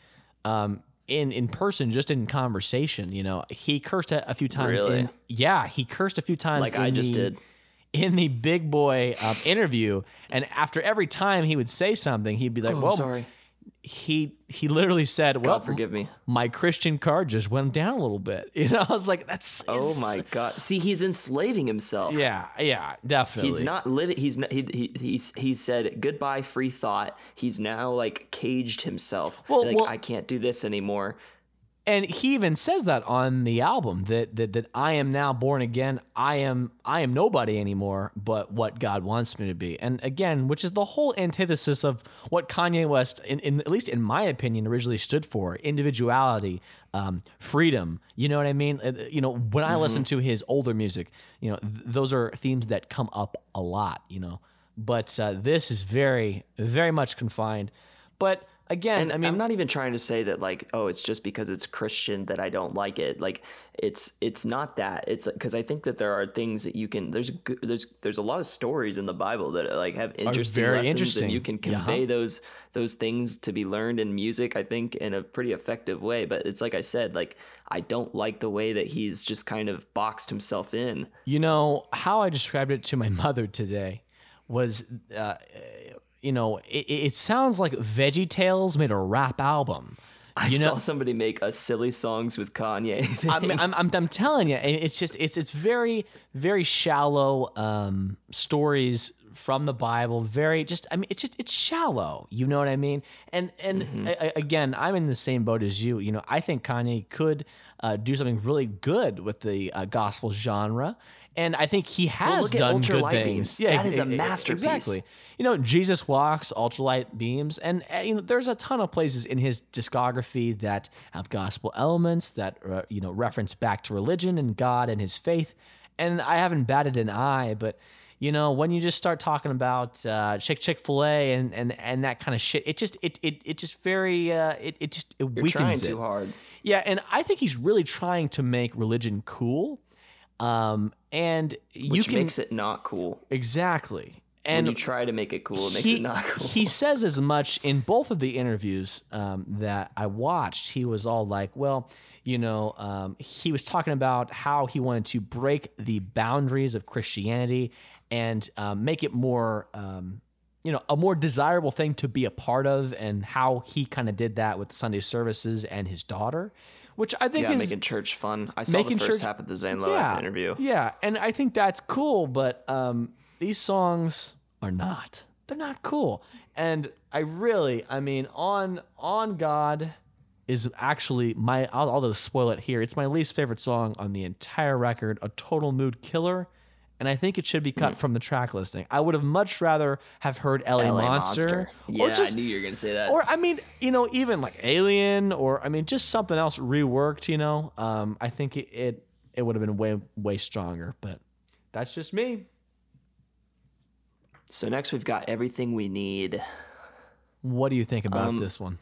Speaker 1: um, in in person, just in conversation. You know, he cursed a, a few times.
Speaker 2: Really?
Speaker 1: In, yeah, he cursed a few times.
Speaker 2: Like I just
Speaker 1: the-
Speaker 2: did.
Speaker 1: in the Big Boy um, interview, and after every time he would say something, he'd be like,
Speaker 2: Oh,
Speaker 1: "Well,
Speaker 2: sorry.
Speaker 1: He he literally said, "Well,
Speaker 2: God forgive me.
Speaker 1: my Christian card just went down a little bit." You know, I was like, "That's
Speaker 2: Oh
Speaker 1: it's-
Speaker 2: my god. See, he's enslaving himself.
Speaker 1: yeah, yeah, definitely."
Speaker 2: He's not living. He's not, he, he he's he said goodbye free thought. He's now like caged himself.
Speaker 1: Well-
Speaker 2: like
Speaker 1: well-
Speaker 2: I can't do this anymore.
Speaker 1: And he even says that on the album that, that that I am now born again. I am I am nobody anymore, but what God wants me to be. And again, which is the whole antithesis of what Kanye West, in, in at least in my opinion, originally stood for: individuality, um, freedom. You know what I mean? Uh, You know, when I listen to his older music, you know, th- those are themes that come up a lot. You know, but uh, this is very very much confined. But again,
Speaker 2: And
Speaker 1: I mean,
Speaker 2: I'm not even trying to say that like, oh, it's just because it's Christian that I don't like it. Like, it's it's not that. It's because I think that there are things that you can. There's there's there's a lot of stories in the Bible that like have interesting
Speaker 1: very
Speaker 2: lessons,
Speaker 1: interesting.
Speaker 2: and you can
Speaker 1: Yeah.
Speaker 2: convey those those things to be learned in music. I think in a pretty effective way. But it's like I said, like I don't like the way that he's just kind of boxed himself in.
Speaker 1: You know how I described it to my mother today was, uh, you know, it, it sounds like Veggie Tales made a rap album.
Speaker 2: I
Speaker 1: You know-
Speaker 2: saw somebody make a silly songs with Kanye.
Speaker 1: I'm, I'm, I'm, I'm telling you, it's just it's it's very very shallow um, stories from the Bible. Very just I mean it's just it's shallow. You know what I mean? And and
Speaker 2: Mm-hmm.
Speaker 1: a- again, I'm in the same boat as you. You know, I think Kanye could uh, do something really good with the uh, gospel genre. And I think he has
Speaker 2: at
Speaker 1: done good things.
Speaker 2: Beams. that is a masterpiece.
Speaker 1: Exactly. You know, Jesus Walks, Ultralight Beams, and uh, you know, there's a ton of places in his discography that have gospel elements that uh, you know reference back to religion and God and His faith. And I haven't batted an eye, but you know, when you just start talking about uh, Chick Chick Fil A and, and and that kind of shit, it just it it, it just very uh, it it just it
Speaker 2: You're
Speaker 1: weakens
Speaker 2: trying
Speaker 1: it.
Speaker 2: too hard.
Speaker 1: Yeah, and I think he's really trying to make religion cool. Um, and you
Speaker 2: Which
Speaker 1: can
Speaker 2: makes it not cool.
Speaker 1: exactly.
Speaker 2: When
Speaker 1: And
Speaker 2: you try to make it cool, it makes
Speaker 1: he,
Speaker 2: it not cool.
Speaker 1: he says as much in both of the interviews um, that I watched. He was all like, well, you know, um, he was talking about how he wanted to break the boundaries of Christianity and um, make it more, um, you know, a more desirable thing to be a part of, and how he kind of did that with Sunday services and his daughter, which I think
Speaker 2: yeah,
Speaker 1: is
Speaker 2: making church fun. I saw the first
Speaker 1: church-
Speaker 2: half of the Zane Lowe interview.
Speaker 1: Yeah, and I think that's cool, but um, these songs are not. They're not cool. And I really, I mean, on on God is actually my. I'll, I'll just spoil it here. It's my least favorite song on the entire record. A total mood killer. And I think it should be cut from the track listing. I would have much rather have heard LA,
Speaker 2: LA
Speaker 1: Monster,
Speaker 2: Yeah,
Speaker 1: or just
Speaker 2: I knew you were gonna say that.
Speaker 1: or I mean, you know, even like Alien, or I mean, just something else reworked. You know, um, I think it it, it would have been way way stronger. But that's just me.
Speaker 2: So next we've got everything we need.
Speaker 1: What do you think about
Speaker 2: Um,
Speaker 1: this one?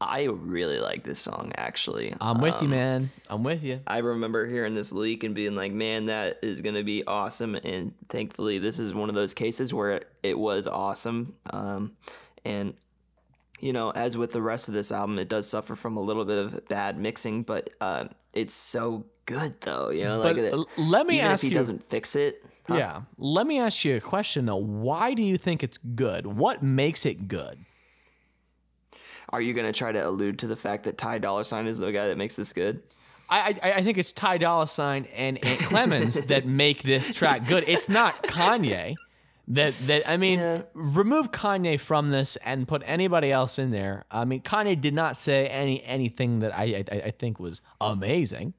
Speaker 2: I really like this song actually.
Speaker 1: I'm with you,
Speaker 2: Um,
Speaker 1: man. I'm with you.
Speaker 2: I remember hearing this leak and being like, "Man, that is gonna be awesome." And thankfully, this is one of those cases where it, it was awesome. Um, and you know, as with the rest of this album, it does suffer from a little bit of bad mixing, but uh, it's so good though. You know,
Speaker 1: But
Speaker 2: like
Speaker 1: l- let me
Speaker 2: even
Speaker 1: ask
Speaker 2: if he
Speaker 1: you.
Speaker 2: doesn't fix it. Huh?
Speaker 1: Yeah, let me ask you a question though. Why do you think it's good? What makes it good?
Speaker 2: Are you gonna try to allude to the fact that Ty Dolla Sign is the guy that makes this good?
Speaker 1: I, I I think it's Ty Dolla Sign and Ant Clemens that make this track good. It's not Kanye. That that I mean,
Speaker 2: Yeah.
Speaker 1: remove Kanye from this and put anybody else in there. I mean, Kanye did not say any anything that I I, I think was amazing.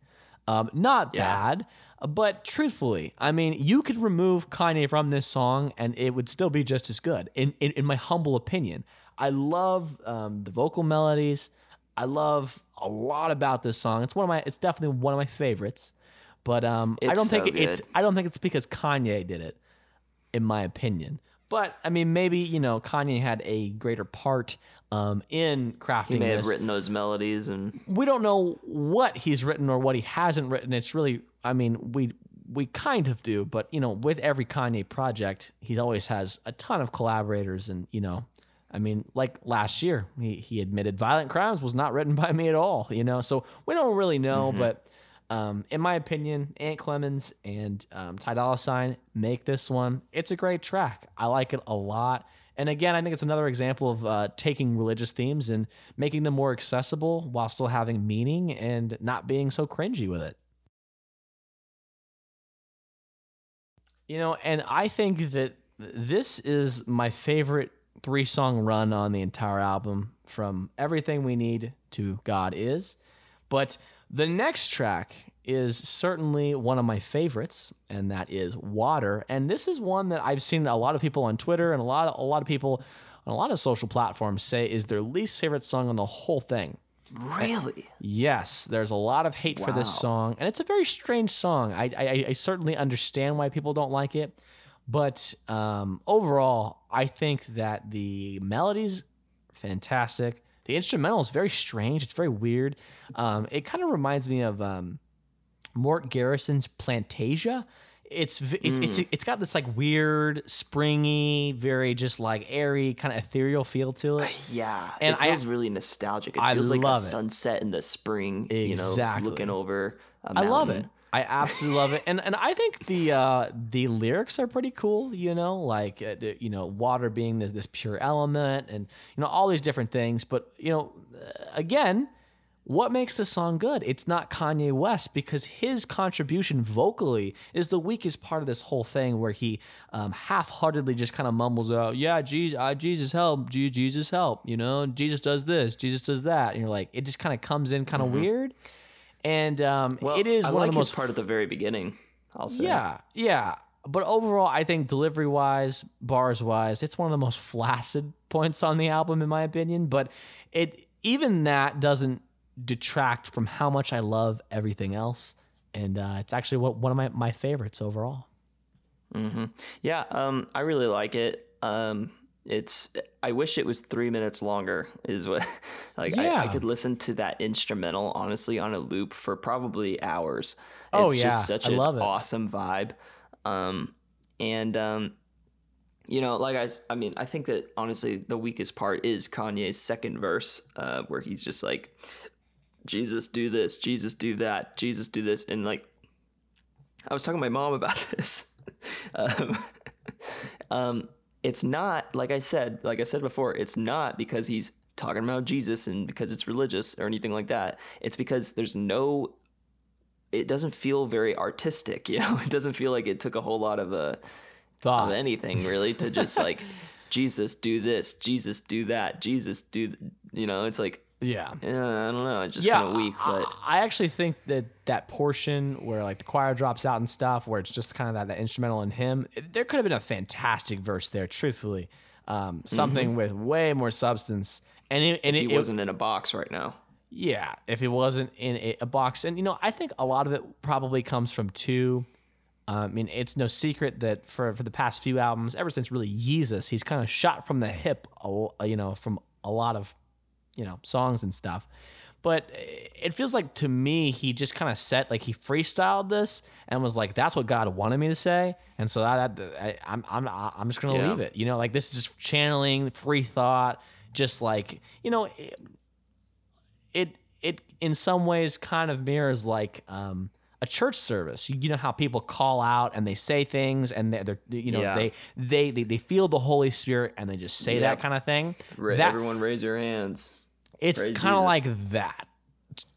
Speaker 1: Um, not
Speaker 2: Yeah.
Speaker 1: bad, but truthfully, I mean, you could remove Kanye from this song and it would still be just as good. In in, in my humble opinion, I love um, the vocal melodies. I love a lot about this song. It's one of my. It's definitely one of my favorites. But um, I don't think
Speaker 2: so
Speaker 1: it's. I don't think it's because Kanye did it, in my opinion. But I mean, maybe you know, Kanye had a greater part um, in crafting
Speaker 2: He may
Speaker 1: this
Speaker 2: have written those melodies and
Speaker 1: we don't know what he's written or what he hasn't written. It's really, I mean, we we kind of do, but you know, with every Kanye project, he always has a ton of collaborators, and you know, I mean, like last year, he he admitted Violent Crimes was not written by me at all. You know, so we don't really know, but um, in my opinion, Ant Clemens and um, Ty Dolla Sign make this one. It's a great track. I like it a lot. And again, I think it's another example of uh, taking religious themes and making them more accessible while still having meaning and not being so cringy with it. You know, and I think that this is my favorite three song run on the entire album from Everything We Need to God Is. But the next track is certainly one of my favorites, and that is Water. And this is one that I've seen a lot of people on Twitter and a lot of, a lot of people on a lot of social platforms say is their least favorite song on the whole thing.
Speaker 2: Really?
Speaker 1: Yes, there's a lot of hate for this song, and it's a very strange song. I, I, I certainly understand why people don't like it, but um, overall, I think that the melody's fantastic. The instrumental is very strange. It's very weird. Um, it kind of reminds me of um, Mort Garson's Plantasia. It's it, it's
Speaker 2: Mm.
Speaker 1: it's got this like weird, springy, very just like airy, kind of ethereal feel to it.
Speaker 2: Yeah,
Speaker 1: And
Speaker 2: it
Speaker 1: I-
Speaker 2: feels really nostalgic. It
Speaker 1: I
Speaker 2: feels like a
Speaker 1: it.
Speaker 2: sunset in the spring. You know,
Speaker 1: Exactly.
Speaker 2: looking over. I
Speaker 1: I love it. I absolutely love it, and and I think the uh, the lyrics are pretty cool. You know, like uh, you know, water being this this pure element, and you know all these different things. But you know, uh, again, what makes this song good? It's not Kanye West because his contribution vocally is the weakest part of this whole thing, where he um, half-heartedly just kind of mumbles out, "Yeah, Jesus, uh, Jesus help, Jesus help," you know, Jesus does this, Jesus does that, and you're like, it just kind of comes in kind of weird. And um,
Speaker 2: Well,
Speaker 1: it is
Speaker 2: I
Speaker 1: one
Speaker 2: like
Speaker 1: of the
Speaker 2: his
Speaker 1: most
Speaker 2: part at the very beginning. I'll say.
Speaker 1: yeah, yeah. But overall, I think delivery wise, bars wise, it's one of the most flaccid points on the album, in my opinion. But it even that doesn't detract from how much I love everything else, and uh, it's actually what, one of my, my favorites overall.
Speaker 2: hmm Yeah, um, I really like it. Um, it's. I wish it was three minutes longer. Is what, like, I, I could listen to that instrumental honestly on a loop for probably hours.
Speaker 1: Oh,
Speaker 2: it's
Speaker 1: yeah,
Speaker 2: just such
Speaker 1: I
Speaker 2: an awesome vibe. Um, and um, you know, like I, I mean, I think that honestly, the weakest part is Kanye's second verse, uh, where he's just like, Jesus do this, Jesus do that, Jesus do this, and like, I was talking to my mom about this. um, um, it's not like I said, like I said before, it's not because he's talking about Jesus and because it's religious or anything like that. It's because there's no. It doesn't feel very artistic, you know. It doesn't feel like it took a whole lot of uh,
Speaker 1: Thought.
Speaker 2: of anything really to just like Jesus do this, Jesus do that, Jesus do, th- you know. It's like
Speaker 1: yeah.
Speaker 2: eh, I don't know. It's just
Speaker 1: yeah,
Speaker 2: kind of weak, but
Speaker 1: I actually think that that portion where like the choir drops out and stuff, where it's just kind of that, that instrumental and him, there could have been a fantastic verse there. Truthfully, um, something with way more substance. And it, and
Speaker 2: Mm-hmm. he
Speaker 1: it, it-
Speaker 2: wasn't in a box right now.
Speaker 1: yeah, if it wasn't in a, a box, and you know, I think a lot of it probably comes from two. um, I mean, it's no secret that for for the past few albums, ever since really Yeezus, he's kind of shot from the hip, you know, from a lot of, you know, songs and stuff. But it feels like to me, he just kind of set like he freestyled this and was like, "That's what God wanted me to say," and so that, I, I'm I'm I'm just gonna
Speaker 2: Yeah.
Speaker 1: leave it. You know, like this is just channeling free thought, just like you know, it, it it in some ways kind of mirrors like um a church service. You, you know how people call out and they say things and they're, they're you know
Speaker 2: Yeah.
Speaker 1: they, they they they feel the Holy Spirit and they just say that kind of thing.
Speaker 2: Ra-
Speaker 1: That-
Speaker 2: Everyone raise your hands.
Speaker 1: It's kind of like that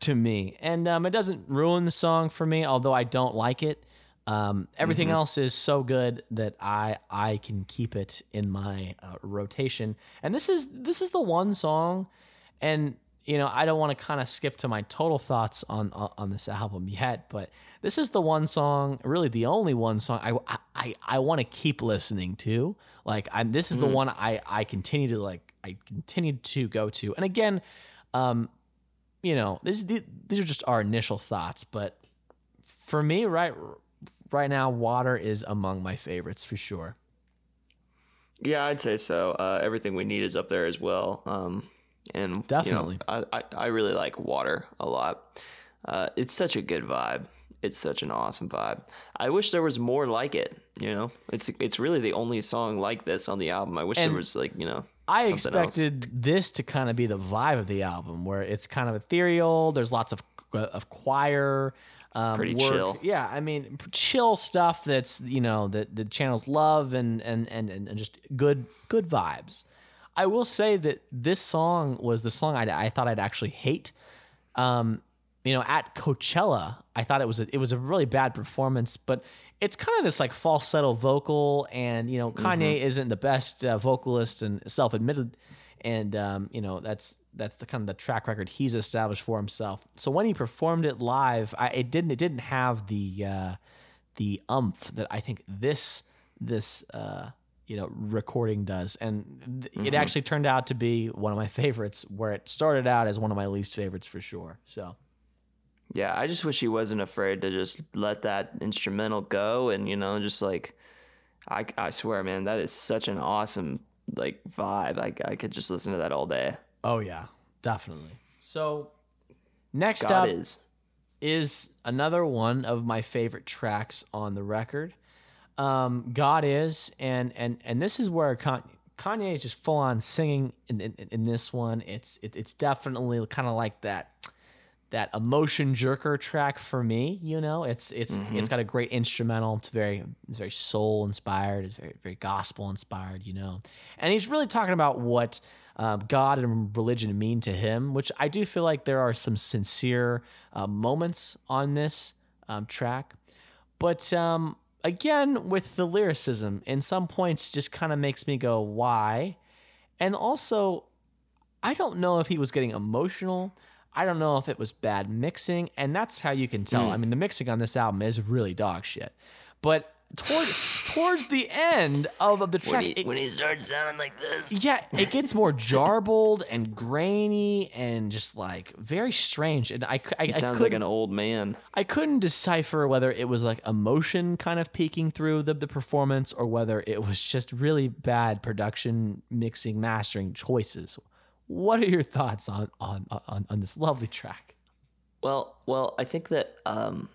Speaker 1: to me, and um, it doesn't ruin the song for me, although I don't like it. Um, everything
Speaker 2: Mm-hmm.
Speaker 1: else is so good that I I can keep it in my uh, rotation. And this is this is the one song, and you know I don't want to kind of skip to my total thoughts on, on on this album yet, but this is the one song, really the only one song I I I want to keep listening to. Like I'm this is the one I I continue to like I continued to go to. And again, um, you know, this these are just our initial thoughts, but for me, right right now, water is among my favorites for sure.
Speaker 2: Yeah, I'd say so. Uh, everything we need is up there as well. Um, and you know,
Speaker 1: Definitely.
Speaker 2: I, I I really like water a lot. Uh, it's such a good vibe. It's such an awesome vibe. I wish there was more like it. You know, it's it's really the only song like this on the album. I wish
Speaker 1: And
Speaker 2: there was like you know.
Speaker 1: I
Speaker 2: something else.
Speaker 1: expected this to kind of be the vibe of the album, where it's kind of ethereal. There's lots of of choir. Um,
Speaker 2: Pretty
Speaker 1: work.
Speaker 2: chill.
Speaker 1: Yeah, I mean, chill stuff that's you know that the channels love and and and and and just good good vibes. I will say that this song was the song I, I thought I'd actually hate. Um, you know, at Coachella, I thought it was a, it was a really bad performance, but it's kind of this like falsetto vocal, and you know, Kanye isn't the best uh, vocalist and self-admitted, and um, you know that's that's the kind of the track record he's established for himself. So when he performed it live, I, it didn't it didn't have the uh, the umph that I think this this uh, you know recording does, and th- it actually turned out to be one of my favorites. Where it started out as one of my least favorites for sure. So.
Speaker 2: Yeah, I just wish he wasn't afraid to just let that instrumental go and you know just like I I swear man that is such an awesome like vibe. I I could just listen to that all day.
Speaker 1: Oh yeah, definitely. So next
Speaker 2: God
Speaker 1: up
Speaker 2: is.
Speaker 1: is another one of my favorite tracks on the record. Um, God is, and and and this is where Con- Kanye is just full on singing in, in, in this one. It's it, it's definitely kind of like that that emotion jerker track for me. You know, it's it's it's got a great instrumental. It's very it's very soul inspired. It's very very gospel inspired. You know, and he's really talking about what um, God and religion mean to him, which I do feel like there are some sincere uh, moments on this um, track, but um, again with the lyricism, in some points, just kind of makes me go, why? And also, I don't know if he was getting emotional. I don't know if it was bad mixing, and that's how you can tell. Hmm. I mean, the mixing on this album is really dog shit. But toward towards the end of, of the track,
Speaker 2: When he,
Speaker 1: it-
Speaker 2: when he started sounding like this.
Speaker 1: yeah, it gets more jarbled and grainy and just like very strange. And I, I, I
Speaker 2: sounds like an old man.
Speaker 1: I couldn't decipher whether it was like emotion kind of peeking through the, the performance or whether it was just really bad production, mixing, mastering choices. What are your thoughts on on on, on this lovely track?
Speaker 2: Well, well, I think that um,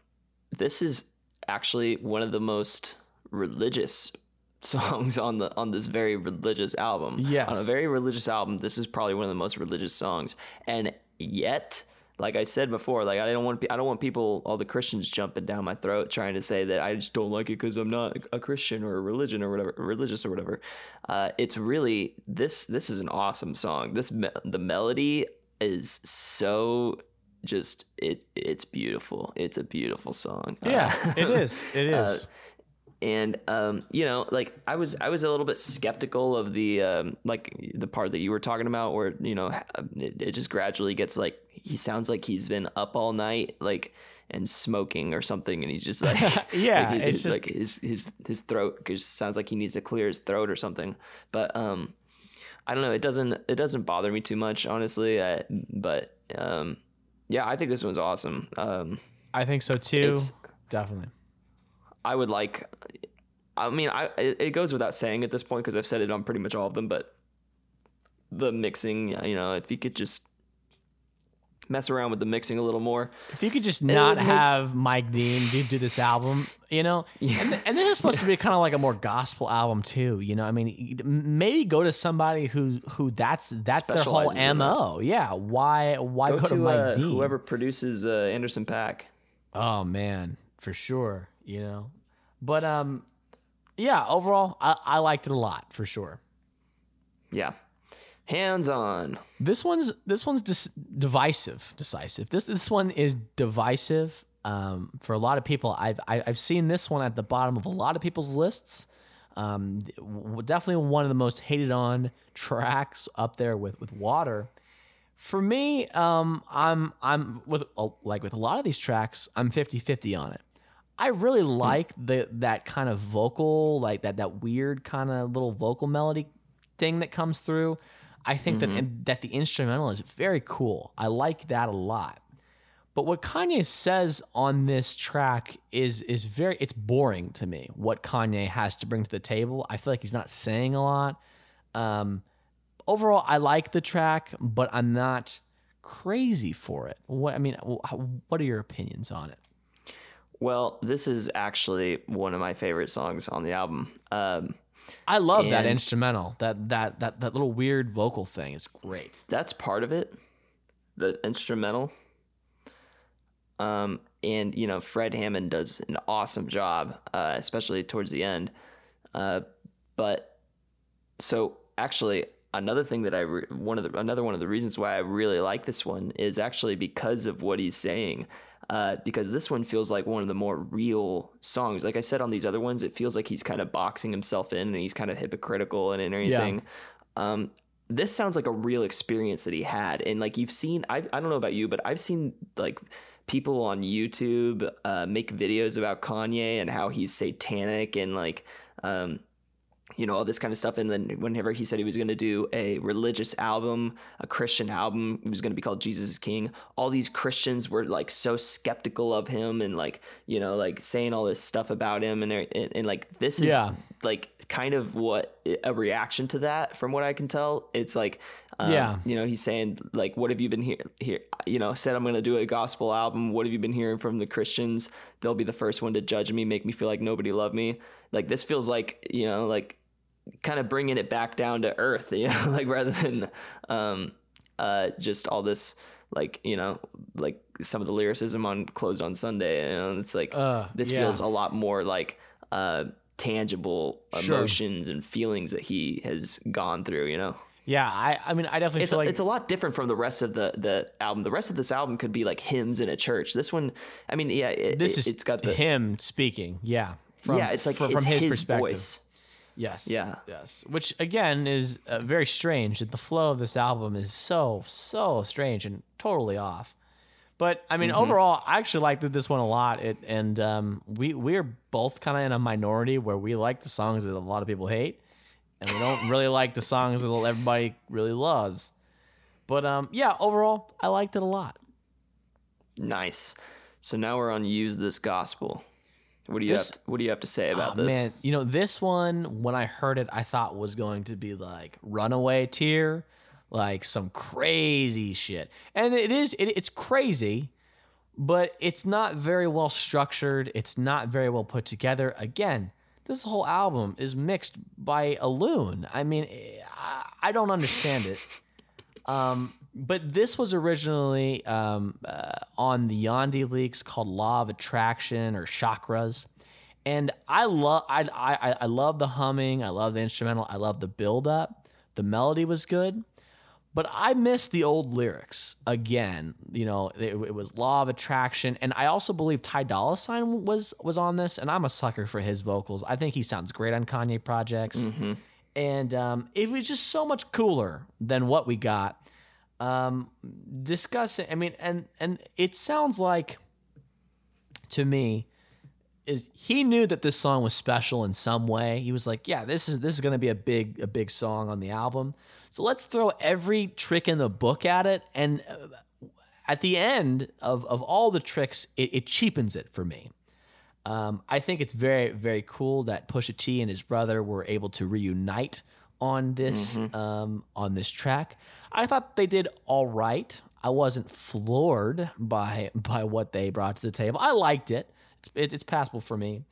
Speaker 2: this is actually one of the most religious songs on the on this very religious album.
Speaker 1: Yes.
Speaker 2: on a very religious album, this is probably one of the most religious songs. And yet, like I said before, like I don't want I don't want people, all the Christians, jumping down my throat trying to say that I just don't like it because I'm not a Christian or a religion or whatever, religious or whatever. Uh, it's really this. This is an awesome song. This me- the melody is so just it it's beautiful it's a beautiful song
Speaker 1: Yeah,
Speaker 2: Uh,
Speaker 1: it is. It is.
Speaker 2: uh, and um, you know, like I was, I was a little bit skeptical of the, um, like the part that you were talking about, where you know, it, it just gradually gets like he sounds like he's been up all night, like and smoking or something, and he's just like,
Speaker 1: Yeah,
Speaker 2: like,
Speaker 1: it's just-
Speaker 2: like his his his throat just sounds like he needs to clear his throat or something. But um, I don't know. It doesn't it doesn't bother me too much, honestly. I, but um, yeah, I think this one's awesome. Um,
Speaker 1: I think so too.
Speaker 2: it's-
Speaker 1: Definitely.
Speaker 2: I would like. I mean, I it, goes without saying at this point because I've said it on pretty much all of them. But the mixing, you know, if you could just mess around with the mixing a little more,
Speaker 1: If you could just not
Speaker 2: make-
Speaker 1: have Mike Dean do, do this album, you know, and, and this is supposed to be kind of like a more gospel album too, you know. I mean, maybe go to somebody who who that's that's their whole mo. Yeah, why why
Speaker 2: go,
Speaker 1: go, to,
Speaker 2: to
Speaker 1: Mike
Speaker 2: uh,
Speaker 1: Dean?
Speaker 2: whoever produces uh, Anderson .Paak.
Speaker 1: Oh man, for sure, you know. But um, yeah, overall, I, I liked it a lot for sure.
Speaker 2: Yeah, hands on.
Speaker 1: This one's this one's dis- divisive, decisive. This this one is divisive um, for a lot of people. I've I- I've seen this one at the bottom of a lot of people's lists. Um, w- definitely one of the most hated on tracks up there with with Water. For me, um, I'm I'm with like with a lot of these tracks, I'm 50-50 on it. I really like the that kind of vocal, like that that weird kind of little vocal melody thing that comes through. I think that that the instrumental is very cool. I like that a lot. But what Kanye says on this track is is very it's boring to me. What Kanye has to bring to the table, I feel like he's not saying a lot. Um, overall, I like the track, but I'm not crazy for it. What I mean, what are your opinions on it?
Speaker 2: Well, this is actually one of my favorite songs on the album. Um,
Speaker 1: I love that instrumental. That that that that little weird vocal thing is great.
Speaker 2: that's part of it, the instrumental. Um, and you know, Fred Hammond does an awesome job, uh, especially towards the end. Uh, but so actually, another thing that I re- one of the another one of the reasons why I really like this one is actually because of what he's saying. Uh, because this one feels like one of the more real songs. Like I said on these other ones, it feels like he's kind of boxing himself in and he's kind of hypocritical and everything. Yeah. Um, this sounds like a real experience that he had, and like you've seen, I I don't know about you, but I've seen like people on YouTube uh, make videos about Kanye and how he's satanic and like um, you know all this kind of stuff and then whenever he said he was going to do a religious album a christian album it was going to be called jesus is king all these christians were like so skeptical of him and like you know like saying all this stuff about him and and, and like this is yeah. like kind of what a reaction to that from what i can tell. It's like um, yeah. you know he's saying like what have you been here here you know said i'm going to do a gospel album. What have you been hearing from the christians? They'll be the first one to judge me make me feel like nobody loved me. Like this feels like you know like kind of bringing it back down to earth, you know, like rather than um, uh, just all this like you know like some of the lyricism on closed on Sunday. You know, it's like uh, this yeah. feels a lot more like uh, tangible emotions sure. and feelings that he has gone through. You know.
Speaker 1: Yeah, I, I mean, I definitely
Speaker 2: it's
Speaker 1: feel
Speaker 2: a,
Speaker 1: like
Speaker 2: it's a lot different from the rest of the the album. The rest of this album could be like hymns in a church. This one, I mean, yeah, it,
Speaker 1: this
Speaker 2: it,
Speaker 1: is
Speaker 2: it's got the
Speaker 1: him speaking. Yeah,
Speaker 2: from, yeah, it's like from, it's from his, his perspective. voice.
Speaker 1: Yes.
Speaker 2: Yeah.
Speaker 1: Yes. Which again is uh, very strange. That the flow of this album is so so strange and totally off. But I mean, mm-hmm. overall, I actually liked this one a lot. It and um, we we're both kind of in a minority where we like the songs that a lot of people hate, and we don't really like the songs that everybody really loves. But um, yeah, overall, I liked it a lot.
Speaker 2: Nice. So now we're on use this gospel. What do you this, have? To, what do you have to say about oh, this? Man,
Speaker 1: you know this one. When I heard it, I thought was going to be like Runaway Tear, like some crazy shit. And it is. It, it's crazy, but it's not very well structured. It's not very well put together. Again, this whole album is mixed by a loon. I mean, I, I don't understand it. Um, but this was originally um, uh, on the Yandhi leaks called Law of Attraction or Chakras. And I love I, I I love the humming, I love the instrumental, I love the build up. The melody was good, but I missed the old lyrics again. You know, it, it was Law of Attraction, and I also believe Ty Dolla Sign was was on this, and I'm a sucker for his vocals. I think he sounds great on Kanye projects, mm-hmm. and um, it was just so much cooler than what we got um, discussing. I mean, and and it sounds like to me is he knew that this song was special in some way. He was like, yeah, this is this is going to be a big a big song on the album. So let's throw every trick in the book at it and uh, at the end of, of all the tricks, it, it cheapens it for me. Um, I think it's very, very cool that Pusha T and his brother were able to reunite on this mm-hmm. um, on this track. I thought they did all right. I wasn't floored by by what they brought to the table. I liked it. It's it's passable for me.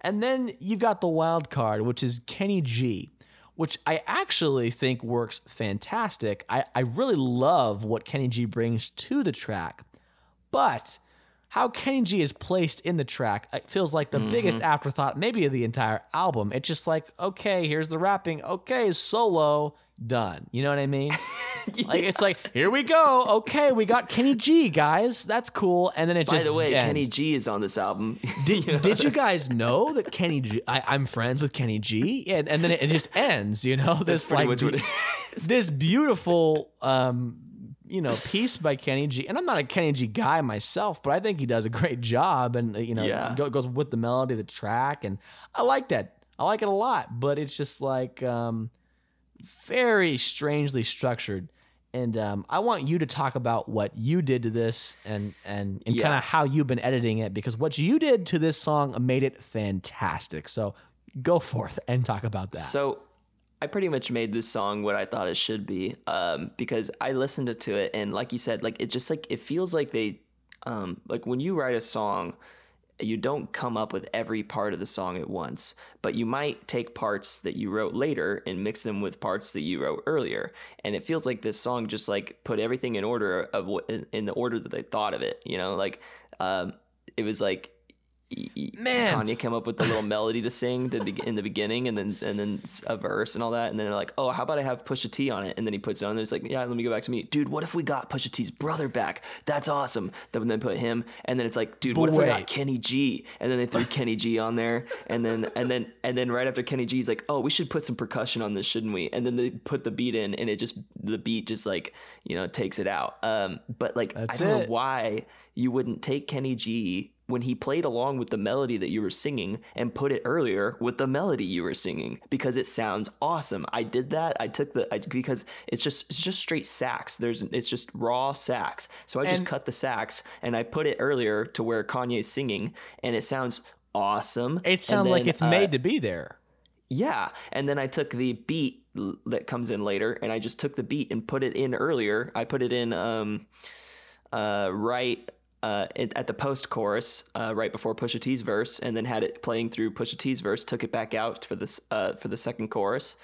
Speaker 1: And then you've got the wild card, which is Kenny G, which I actually think works fantastic. I, I really love what Kenny G brings to the track, but how Kenny G is placed in the track it feels like the mm-hmm. biggest afterthought, maybe of the entire album. It's just like, okay, here's the rapping. Okay, solo, done. You know what I mean? yeah. Like it's like, here we go. Okay, we got Kenny G, guys. That's cool. And then it
Speaker 2: By
Speaker 1: just.
Speaker 2: By the way,
Speaker 1: ends.
Speaker 2: Kenny G is on this album.
Speaker 1: Did, you, know, did you guys know that Kenny G? I, am friends with Kenny G, and, and then it, it, just ends. You know, this like be, this beautiful um, you know, piece by Kenny G. And I'm not a Kenny G guy myself, but I think he does a great job and, you know, yeah. goes with the melody, the track. And I like that. I like it a lot, but it's just like um, very strangely structured. And um, I want you to talk about what you did to this and and, and yeah. kind of how you've been editing it because what you did to this song made it fantastic. So go forth and talk about that.
Speaker 2: So I pretty much made this song what I thought it should be um, because I listened to it and like you said, like it just like it feels like they um, like when you write a song, you don't come up with every part of the song at once, but you might take parts that you wrote later and mix them with parts that you wrote earlier. And it feels like this song just like put everything in order of what in the order that they thought of it. You know, like um, it was like
Speaker 1: Man.
Speaker 2: Kanye came up with the little melody to sing to be- in the beginning, and then and then a verse and all that, and then they're like, oh, how about I have Pusha T on it? And then he puts it on, and it's like, yeah, let me go back to me, dude. What if we got Pusha T's brother back? That's awesome. Then then put him, and then it's like, dude, what if we got Kenny G? And then they threw Kenny G on there, and then and then and then right after Kenny G's like, oh, we should put some percussion on this, shouldn't we? And then they put the beat in, and it just the beat just like you know takes it out. Um, but like
Speaker 1: That's
Speaker 2: I don't
Speaker 1: it.
Speaker 2: know why you wouldn't take Kenny G when he played along with the melody that you were singing and put it earlier with the melody you were singing because it sounds awesome. I did that. I took the I, because it's just it's just straight sax. There's it's just raw sax. So I just
Speaker 1: And-
Speaker 2: cut the sax and I put it earlier to where Kanye's singing and it sounds awesome.
Speaker 1: It sounds like it's
Speaker 2: uh,
Speaker 1: made to be there.
Speaker 2: yeah, and then I took the beat that comes in later, and I just took the beat and put it in earlier. I put it in um, uh, right uh, at the post chorus, uh, right before Pusha T's verse, and then had it playing through Pusha T's verse. Took it back out for this uh, for the second chorus,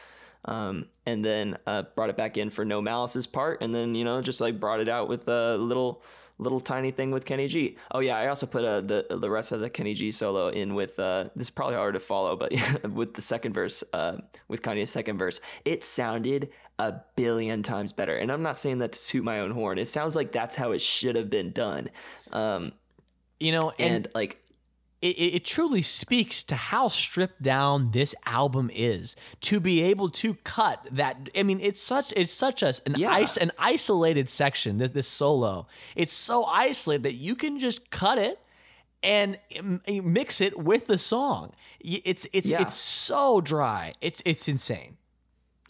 Speaker 2: um, and then uh, brought it back in for No Malice's part, and then you know just like brought it out with a little little tiny thing with Kenny G. Oh yeah, I also put uh, the the rest of the Kenny G solo in with uh, this is probably hard to follow, but with the second verse, uh, with Kanye's second verse, it sounded a billion times better. And I'm not saying that to toot my own horn. It sounds like that's how it should have been done. Um,
Speaker 1: You know, and,
Speaker 2: and like
Speaker 1: it, it truly speaks to how stripped down this album is to be able to cut that i mean it's such it's such a, an
Speaker 2: Yeah.
Speaker 1: ice an isolated section this, this solo it's so isolated that you can just cut it and mix it with the song it's it's
Speaker 2: Yeah.
Speaker 1: it's so dry it's it's insane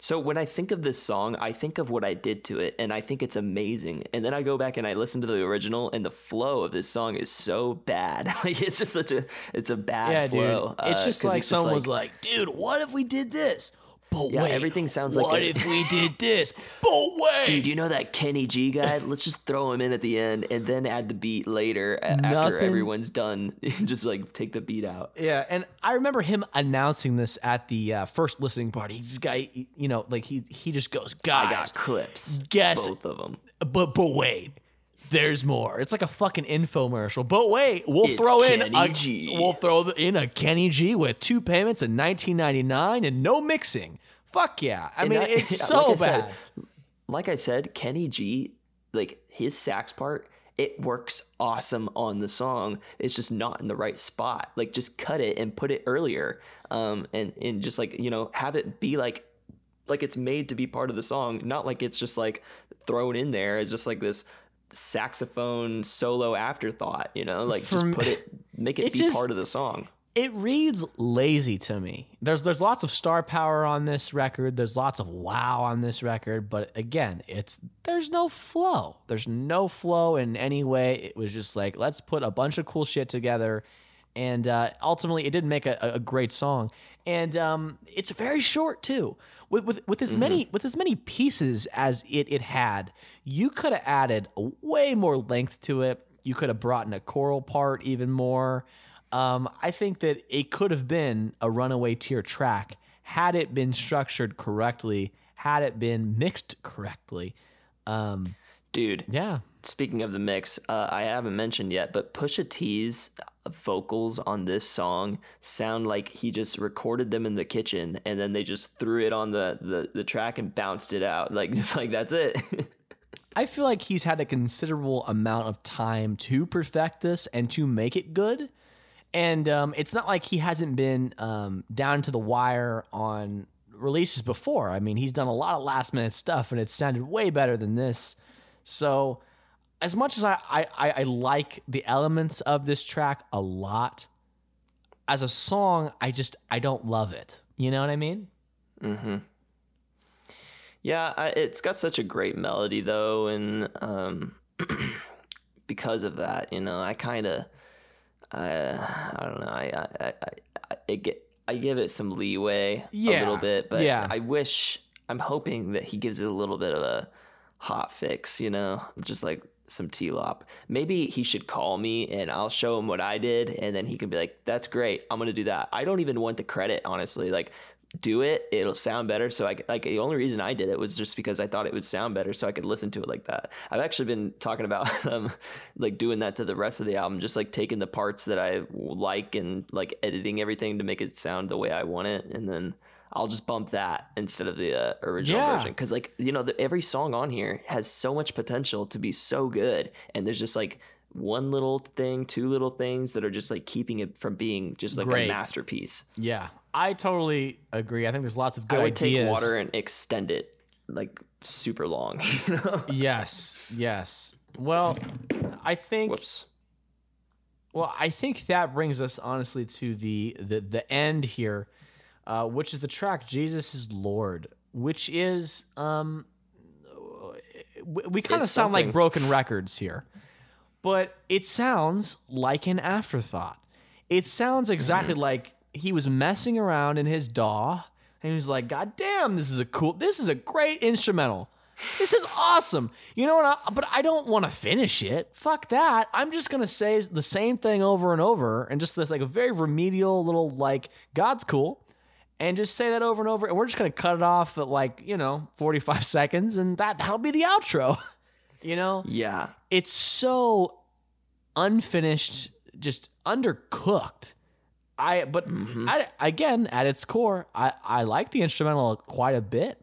Speaker 2: So when I think of this song, I think of what I did to it, and I think it's amazing. And then I go back and I listen to the original, and the flow of this song is so bad. like it's just such a it's a bad
Speaker 1: yeah
Speaker 2: flow.
Speaker 1: dude it's
Speaker 2: uh,
Speaker 1: just like someone was like dude what if we did this but
Speaker 2: Yeah,
Speaker 1: wait
Speaker 2: everything sounds like
Speaker 1: what
Speaker 2: a-
Speaker 1: if we did this but wait
Speaker 2: Dude, you know that Kenny G guy? Let's just throw him in at the end and then add the beat later a- after everyone's done. just like take the beat out.
Speaker 1: Yeah, and I remember him announcing this at the uh, first listening party. This guy, you know, like he he just goes,
Speaker 2: I got clips.
Speaker 1: guess-
Speaker 2: both of them.
Speaker 1: but but wait, there's more." It's like a fucking infomercial. But wait, we'll
Speaker 2: It's
Speaker 1: throw in
Speaker 2: Kenny
Speaker 1: a
Speaker 2: G.
Speaker 1: we'll throw in a Kenny G with two payments in 1999 and no mixing. Fuck yeah! I
Speaker 2: And
Speaker 1: mean,
Speaker 2: I-
Speaker 1: it's
Speaker 2: yeah,
Speaker 1: so
Speaker 2: like I
Speaker 1: bad.
Speaker 2: said- like I said, Kenny G, like his sax part, it works awesome on the song. It's just not in the right spot. Like just cut it and put it earlier. Um and and just like, you know, have it be like like it's made to be part of the song, not like it's just like thrown in there as just like this saxophone solo afterthought, you know? Like
Speaker 1: For
Speaker 2: just put it make it,
Speaker 1: it
Speaker 2: be
Speaker 1: just-
Speaker 2: part of the song.
Speaker 1: It reads lazy to me. There's there's lots of star power on this record. There's lots of wow on this record, but again, it's there's no flow. There's no flow in any way. It was just like let's put a bunch of cool shit together, and uh, ultimately, it didn't make a, a great song. And um, it's very short too. With with with as many with as many pieces as it it had, you could have added way more length to it. You could have brought in a choral part even more. Um, I think that it could have been a runaway tier track had it been structured correctly, had it been mixed correctly. Um,
Speaker 2: Dude,
Speaker 1: yeah,
Speaker 2: Speaking of the mix, uh, I haven't mentioned yet, but Pusha T's vocals on this song sound like he just recorded them in the kitchen and then they just threw it on the, the, the track and bounced it out. Like, just like, that's it.
Speaker 1: I feel like he's had a considerable amount of time to perfect this and to make it good. And um, it's not like he hasn't been um, down to the wire on releases before. I mean, he's done a lot of last minute stuff and it sounded way better than this. So, as much as I, I, I like the elements of this track a lot, as a song, I just I don't love it. You know what I mean?
Speaker 2: mm-hmm. Yeah, I, it's got such a great melody, though. And um, because of that, you know, I kind of, I, I don't know, I, I, I, I, I get. I give it some leeway a little bit, but
Speaker 1: yeah.
Speaker 2: I wish I'm hoping that he gives it a little bit of a hot fix, you know, just like some T-Lop. Maybe he should call me and I'll show him what I did and then he can be like, that's great. I'm going to do that. I don't even want the credit, honestly. Like, do it. It'll sound better. So I like the only reason I did it was just because I thought it would sound better, so I could listen to it like that. I've actually been talking about um, like doing that to the rest of the album, just like taking the parts that I like and like editing everything to make it sound the way I want it, and then I'll just bump that instead of the uh, original
Speaker 1: Yeah.
Speaker 2: version because like you know the, every song on here has so much potential to be so good, and there's just like one little thing, two little things that are just like keeping it from being just like
Speaker 1: Great.
Speaker 2: a masterpiece.
Speaker 1: Yeah, I totally agree. I think there's lots of good
Speaker 2: I would
Speaker 1: ideas.
Speaker 2: take water and extend it like super long. You know?
Speaker 1: Yes, yes. Well, I think
Speaker 2: Whoops.
Speaker 1: Well, I think that brings us honestly to the the, the end here, uh, which is the track "Jesus is Lord," which is um, we, we kind of sound like broken records here, but it sounds like an afterthought. It sounds exactly like he was messing around in his DAW, and he was like, "God damn, this is a cool, this is a great instrumental." This is awesome. You know what? I, but I don't want to finish it. Fuck that. I'm just gonna say the same thing over and over, and just this like a very remedial little like God's cool, and just say that over and over. And we're just gonna cut it off at like you know 45 seconds, and that that'll be the outro. you know,
Speaker 2: Yeah.
Speaker 1: it's so unfinished, just undercooked. I but
Speaker 2: Mm-hmm.
Speaker 1: I, again at its core, I I like the instrumental quite a bit.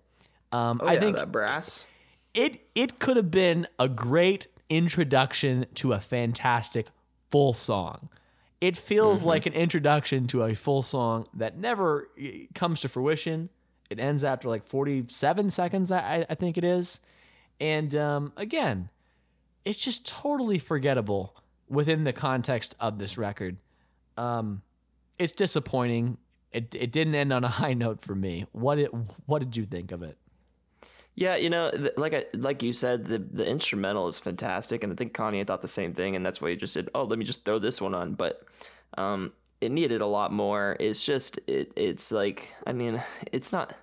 Speaker 1: Um,
Speaker 2: Oh,
Speaker 1: I
Speaker 2: yeah,
Speaker 1: think
Speaker 2: that brass.
Speaker 1: it it could have been a great introduction to a fantastic full song. It feels
Speaker 2: Mm-hmm.
Speaker 1: like an introduction to a full song that never comes to fruition. It ends after like 47 seconds, I, I think it is. And um, again, it's just totally forgettable within the context of this record. Um, it's disappointing. It, it didn't end on a high note for me. What it, what did you think of it?
Speaker 2: Yeah, you know, th- like I, like you said, the the instrumental is fantastic, and I think Kanye thought the same thing, and that's why he just said, "Oh, let me just throw this one on." But um, it needed a lot more. It's just, it, it's like, I mean, it's not,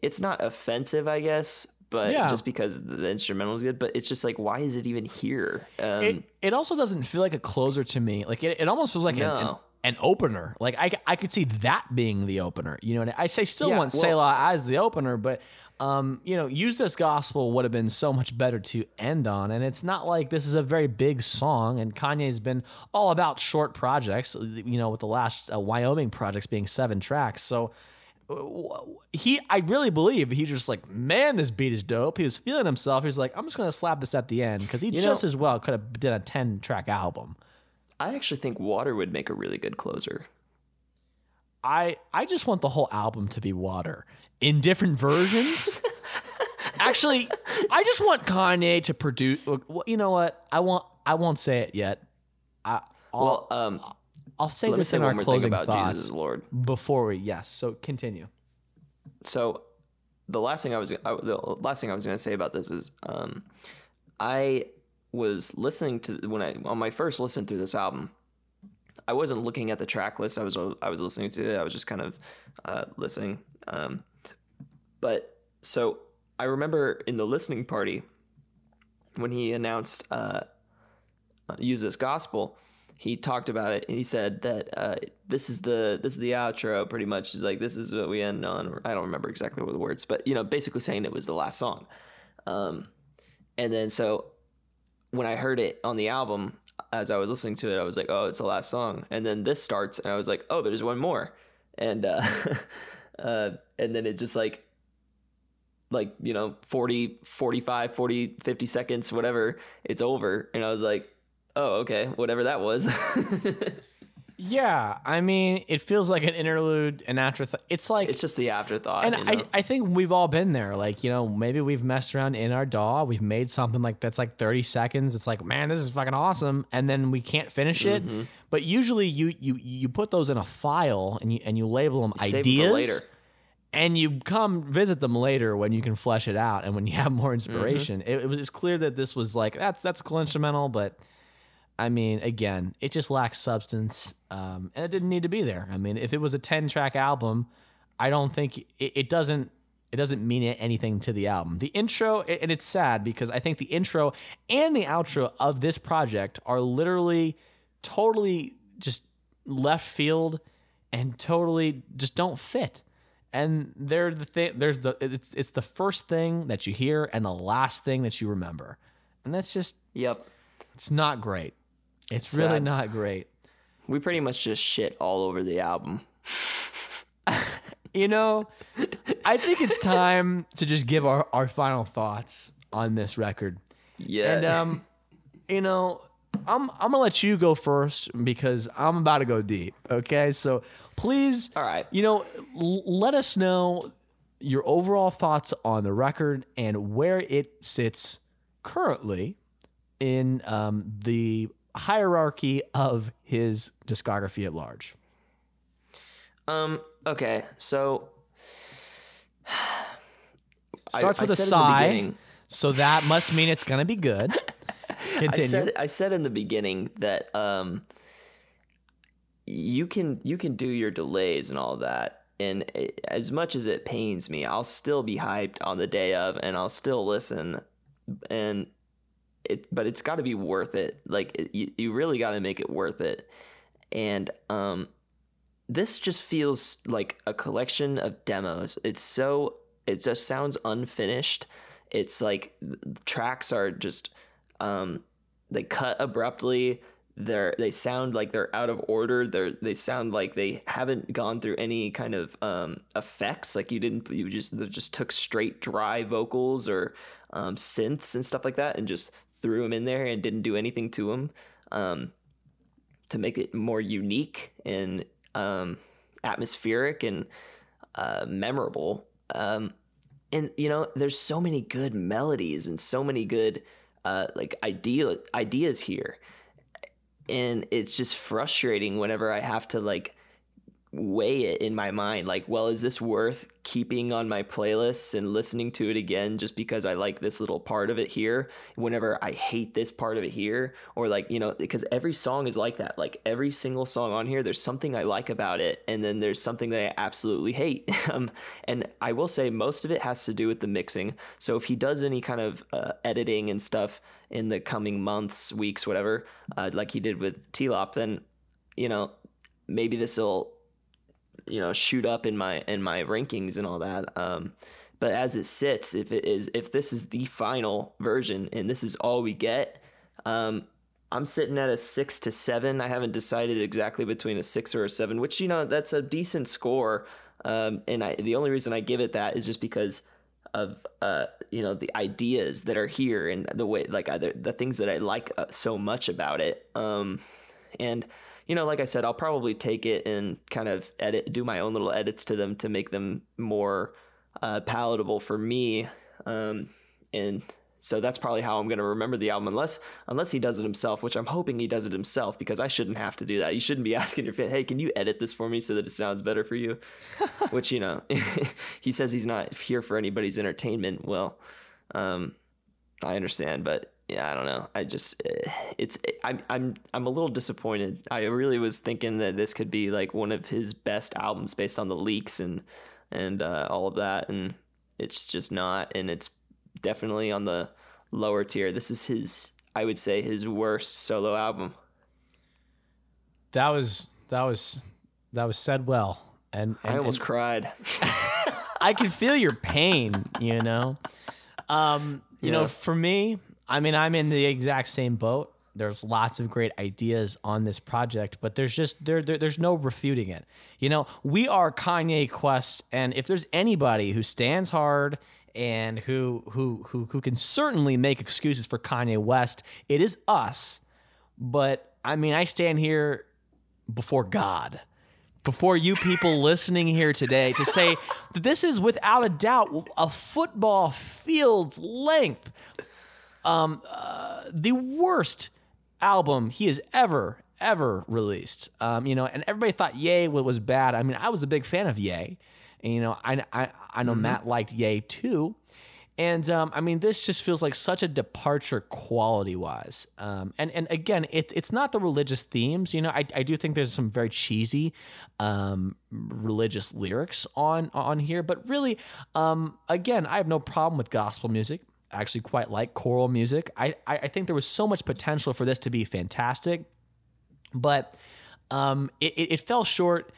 Speaker 2: it's not offensive, I guess, but
Speaker 1: Yeah.
Speaker 2: just because the instrumental is good. But it's just like, why is it even here? Um,
Speaker 1: it, it also doesn't feel like a closer to me. Like it, it almost feels like
Speaker 2: No.
Speaker 1: An opener. Like I, I could see that being the opener. You know, what I, I say still
Speaker 2: Yeah,
Speaker 1: want
Speaker 2: well-
Speaker 1: Selah as the opener, but um, you know, use this gospel would have been so much better to end on. And it's not like this is a very big song. And Kanye's been all about short projects. You know, with the last uh, Wyoming projects being seven tracks. So he I really believe he just like, man, this beat is dope. He was feeling himself. He's like, I'm just gonna slap this at the end because he
Speaker 2: You
Speaker 1: just
Speaker 2: know-
Speaker 1: as well could have did a 10 track album.
Speaker 2: I actually think Water would make a really good closer.
Speaker 1: I I just want the whole album to be water in different versions. Actually, I just want Kanye to produce. You know what? I want. I won't say it yet. I, I'll,
Speaker 2: Well, um,
Speaker 1: I'll say this
Speaker 2: say
Speaker 1: in our closing
Speaker 2: about
Speaker 1: thoughts
Speaker 2: Jesus Lord.
Speaker 1: before we. Yes. So continue.
Speaker 2: so the last thing I was I, the last thing I was going to say about this is um, I was listening to when I on my first listen through this album. I wasn't looking at the track list. I was I was listening to it. I was just kind of uh, listening. Um, but so I remember in the listening party when he announced uh, "Use This Gospel," he talked about it he said that uh, this is the this is the outro. Pretty much, he's like, "This is what we end on." I don't remember exactly what the words, but you know, basically saying it was the last song. Um, and then so when I heard it on the album, as I was listening to it, I was like, "Oh, it's the last song." And then this starts, and I was like, "Oh, there's one more," and uh, uh, and then it just like like you know 40 45 40 50 seconds whatever it's over. And i was like oh okay whatever that was
Speaker 1: Yeah, I mean, it feels like an interlude, an afterthought. It's like
Speaker 2: it's just the afterthought
Speaker 1: and
Speaker 2: you
Speaker 1: I,
Speaker 2: know?
Speaker 1: I think we've all been there. Like, you know, maybe we've messed around in our DAW. We've made something like that's like 30 seconds. It's like, man, this is fucking awesome. And then we can't finish it.
Speaker 2: Mm-hmm.
Speaker 1: But usually you you you put those in a file and you and you label them
Speaker 2: Save
Speaker 1: ideas.
Speaker 2: for later
Speaker 1: And you come visit them later when you can flesh it out and when you have more inspiration.
Speaker 2: Mm-hmm.
Speaker 1: It, it was clear that this was like that's that's a cool instrumental, but I mean, again, it just lacks substance, um, and it didn't need to be there. I mean, if it was a ten track album, I don't think it, it doesn't it doesn't mean anything to the album. The intro, and it's sad because I think the intro and the outro of this project are literally totally just left field and totally just don't fit. And they're the thing. There's the it's it's the first thing that you hear and the last thing that you remember, and that's just
Speaker 2: Yep.
Speaker 1: it's not great. It's really
Speaker 2: Sad.
Speaker 1: not great.
Speaker 2: We pretty much just shit all over the album.
Speaker 1: You know, I think it's time to just give our, our final thoughts on this record.
Speaker 2: Yeah.
Speaker 1: And um, you know, I'm I'm gonna let you go first because I'm about to go deep. Okay, so please,
Speaker 2: All right.
Speaker 1: you know, l- let us know your overall thoughts on the record and where it sits currently in um, the hierarchy of his discography at large.
Speaker 2: Um. Okay. So.
Speaker 1: Starts
Speaker 2: I
Speaker 1: with a
Speaker 2: said
Speaker 1: sigh,
Speaker 2: beginning-
Speaker 1: so that must mean it's gonna be good. Continue.
Speaker 2: I said I said in the beginning that um you can you can do your delays and all that and it, as much as it pains me I'll still be hyped on the day of and I'll still listen and it but it's got to be worth it. Like it, you, you really got to make it worth it. And um this just feels like a collection of demos. It's so it just sounds unfinished. It's like tracks are just um they cut abruptly. They're they sound like they're out of order. They're they sound like they haven't gone through any kind of um effects. Like you didn't you just just took straight dry vocals or um synths and stuff like that and just threw him in there and didn't do anything to him um to make it more unique and um atmospheric and uh memorable. Um and you know there's so many good melodies and so many good uh like idea ideas here. And it's just frustrating whenever i have to like weigh it in my mind like well is this worth keeping on my playlists and listening to it again just because i like this little part of it here whenever i hate this part of it here? Or like you know because every song is like that. Like every single song on here there's something i like about it and then there's something that i absolutely hate. Um, and i will say most of it has to do with the mixing. So if he does any kind of uh, editing and stuff in the coming months weeks whatever uh, like he did with t-lop then you know maybe this will you know shoot up in my in my rankings and all that um but as it sits if it is if this is the final version and this is all we get um i'm sitting at a six to seven. I haven't decided exactly between a six or a seven which you know that's a decent score um and i the only reason i give it that is just because of uh you know the ideas that are here and the way like other the things that i like uh, so much about it um and you know, like I said, I'll probably take it and kind of edit, do my own little edits to them to make them more uh, palatable for me. Um, and so that's probably how I'm going to remember the album, unless unless he does it himself, which I'm hoping he does it himself because I shouldn't have to do that. You shouldn't be asking your fan, hey, can you edit this for me so that it sounds better for you? which you know, he says he's not here for anybody's entertainment. Well, um, I understand, but yeah, I don't know. I just eh, it's I'm I'm I'm a little disappointed. I really was thinking that this could be like one of his best albums based on the leaks and and uh, all of that, and it's just not. And it's definitely on the lower tier. This is his, I would say, his worst solo album.
Speaker 1: That was that was that was said well, and, and
Speaker 2: I almost
Speaker 1: and
Speaker 2: cried.
Speaker 1: I can feel your pain. You know, um, you know, for me, I mean, I'm in the exact same boat. There's lots of great ideas on this project, but there's just there, there there's no refuting it. You know, we are Kanye Quest, and if there's anybody who stands hard and who who who who can certainly make excuses for Kanye West, it is us. But I mean, I stand here before God, before you people listening here today to say that this is without a doubt a football field length, um, uh, the worst album he has ever ever released. Um, you know, and everybody thought Yay was bad. I mean, I was a big fan of Yay. and you know, I I, I know Matt liked Yay too. And um, I mean, this just feels like such a departure quality wise. Um, and and again, it's it's not the religious themes. You know, I, I do think there's some very cheesy um, religious lyrics on on here, but really, um, again, I have no problem with gospel music. Actually quite like choral music. I, I think there was so much potential for this to be fantastic, but um, it, it, it fell short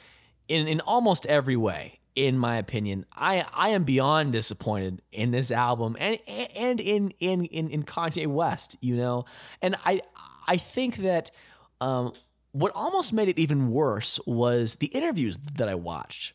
Speaker 1: in in almost every way in my opinion. I I am beyond disappointed in this album and and in in in, in Kanye West, you know. And I I think that um, what almost made it even worse was the interviews that I watched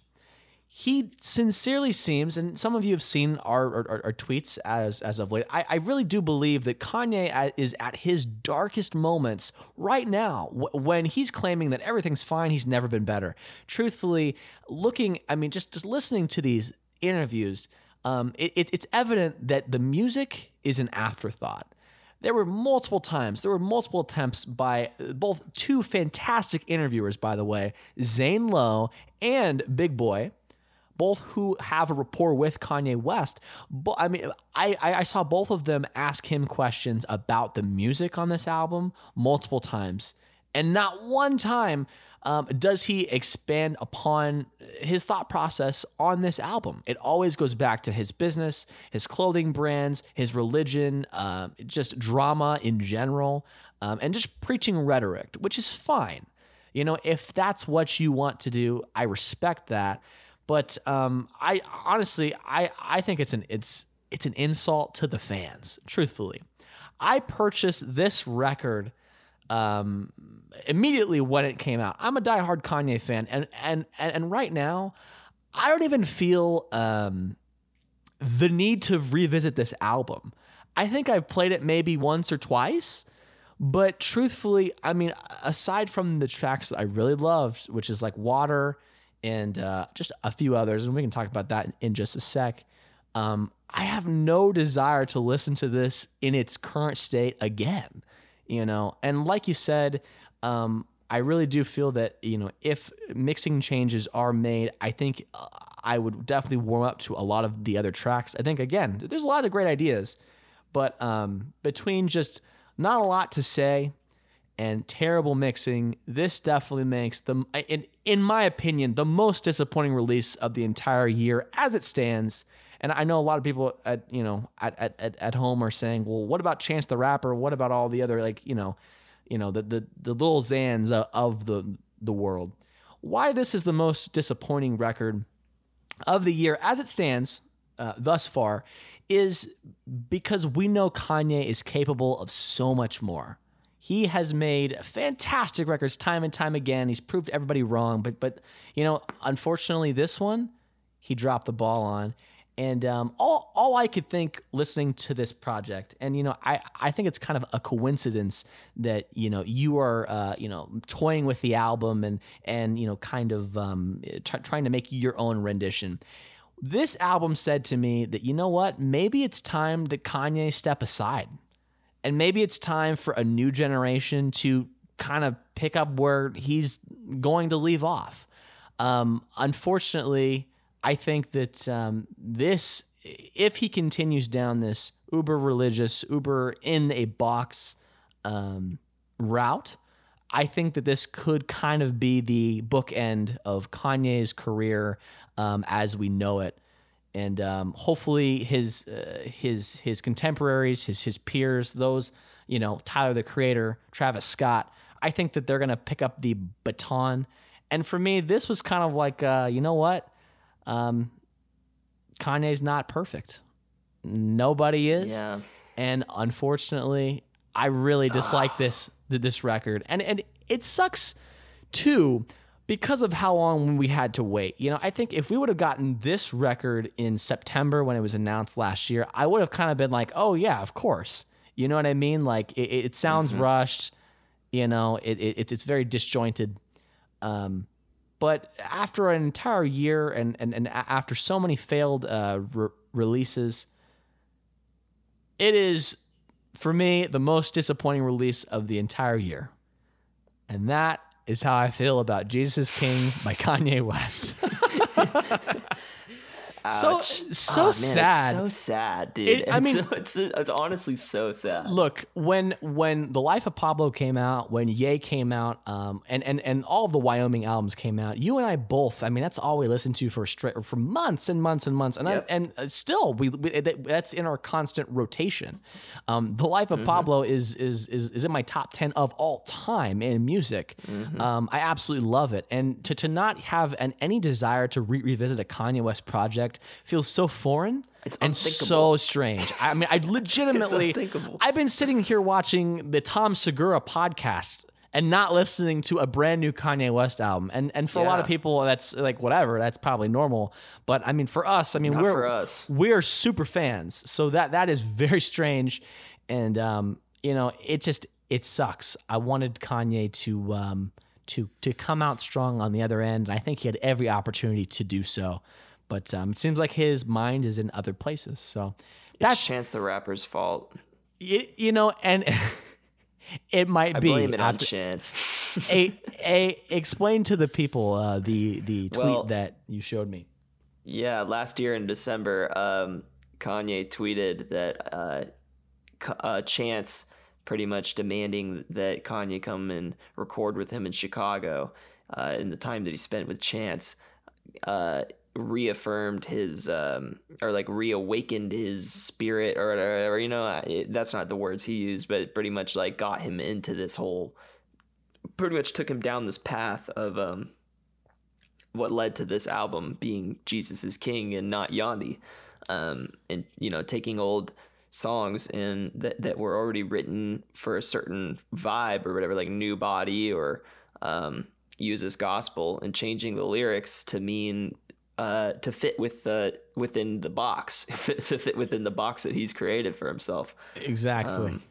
Speaker 1: he sincerely seems, and some of you have seen our, our, our tweets as as of late. I, I, really do believe that Kanye is at his darkest moments right now when he's claiming that everything's fine. He's never been better. Truthfully, looking, I mean, just just listening to these interviews, um, it, it, it's evident that the music is an afterthought. There were multiple times, there were multiple attempts by both two fantastic interviewers, by the way, Zane Lowe and Big Boi both who have a rapport with Kanye West. But I mean, I, I saw both of them ask him questions about the music on this album multiple times, and not one time um, does he expand upon his thought process on this album. It always goes back to his business, his clothing brands, his religion, uh, just drama in general, um, and just preaching rhetoric, which is fine. You know, if that's what you want to do, I respect that. But um, I honestly, I I think it's an it's it's an insult to the fans. Truthfully, I purchased this record um, immediately when it came out. I'm a diehard Kanye fan, and and and, and right now, I don't even feel um, the need to revisit this album. I think I've played it maybe once or twice. But truthfully, I mean, aside from the tracks that I really loved, which is like Water and uh, just a few others, and we can talk about that in just a sec. Um, I have no desire to listen to this in its current state again, you know. And like you said, um, I really do feel that you know if mixing changes are made, I think uh, I would definitely warm up to a lot of the other tracks. I think again, there's a lot of great ideas, but um, between just not a lot to say and terrible mixing, this definitely makes the, in, in my opinion, the most disappointing release of the entire year as it stands. And I know a lot of people at you know at, at, at home are saying, well, what about Chance the Rapper? What about all the other like you know, you know the the the Lil Xans of the the world? Why this is the most disappointing record of the year as it stands uh, thus far is because we know Kanye is capable of so much more. He has made fantastic records time and time again. He's proved everybody wrong, but but you know, unfortunately, this one he dropped the ball on. And um, all all I could think listening to this project, and you know, I I think it's kind of a coincidence that you know you are uh, you know toying with the album and and you know kind of um, t- trying to make your own rendition. This album said to me that you know what, maybe it's time that Kanye step aside and maybe it's time for a new generation to kind of pick up where he's going to leave off. Um, unfortunately, I think that um, this, if he continues down this uber religious, uber in a box um, route, I think that this could kind of be the bookend of Kanye's career um, as we know it and um, hopefully his uh, his his contemporaries, his his peers, those you know Tyler the Creator, Travis Scott. I think that they're gonna pick up the baton. And for me, this was kind of like, uh, you know what? Um, Kanye's not perfect. Nobody is.
Speaker 2: Yeah.
Speaker 1: And unfortunately, I really dislike this this record, and and it sucks too because of how long we had to wait. You know, I think if we would have gotten this record in September when it was announced last year, I would have kind of been like, oh, yeah, of course. You know what I mean? Like, it, it sounds mm-hmm. rushed, you know, it, it, it's very disjointed. Um, but after an entire year and, and, and after so many failed uh, re- releases, it is, for me, the most disappointing release of the entire year. And that is how I feel about Jesus King by Kanye West. So so
Speaker 2: Oh, man,
Speaker 1: sad.
Speaker 2: It's so sad, dude.
Speaker 1: It- I mean-
Speaker 2: it's, it's honestly so sad.
Speaker 1: Look, when when the Life of Pablo came out, when Ye came out, um, and and and all of the Wyoming albums came out, you and I both. I mean, that's all we listened to for straight for months and months and months, and
Speaker 2: Yep.
Speaker 1: I, and uh, still we, we that's in our constant rotation. Um, the Life of Pablo is is is is in my top ten of all time in music. Um, I absolutely love it, and to to not have an, any desire to re- revisit a Kanye West project feels so foreign.
Speaker 2: It's
Speaker 1: and so strange. I mean, I legitimately. I've been sitting here watching the Tom Segura podcast and not listening to a brand new Kanye West album. And and for a lot of people, that's like whatever. That's probably normal. But I mean, for us, I mean,
Speaker 2: Not
Speaker 1: we're
Speaker 2: for us.
Speaker 1: we're super fans, so that that is very strange. And um, you know, it just it sucks. I wanted Kanye to um to to come out strong on the other end, and I think he had every opportunity to do so. But um, it seems like his mind is in other places. So
Speaker 2: That's
Speaker 1: that's
Speaker 2: Chance the Rapper's fault.
Speaker 1: you, you know, and it might
Speaker 2: I
Speaker 1: be
Speaker 2: blame it on
Speaker 1: after-
Speaker 2: Chance.
Speaker 1: a, a explain to the people uh, the the tweet
Speaker 2: Well-
Speaker 1: that you showed me.
Speaker 2: Yeah, last year in December, um, Kanye tweeted that uh, uh, Chance pretty much demanding that Kanye come and record with him in Chicago uh, in the time that he spent with Chance uh, reaffirmed his um, or like reawakened his spirit or whatever. You know, it, that's not the words he used, but pretty much like got him into this whole. Pretty much took him down this path of um, what led to this album being Jesus is King and not Yandhi. Um, and you know, taking old songs and that, that were already written for a certain vibe or whatever, like New Body or um, Use This Gospel and changing the lyrics to mean uh, to fit with the within the box, to fit within the box that he's created for himself.
Speaker 1: Exactly.
Speaker 2: Um,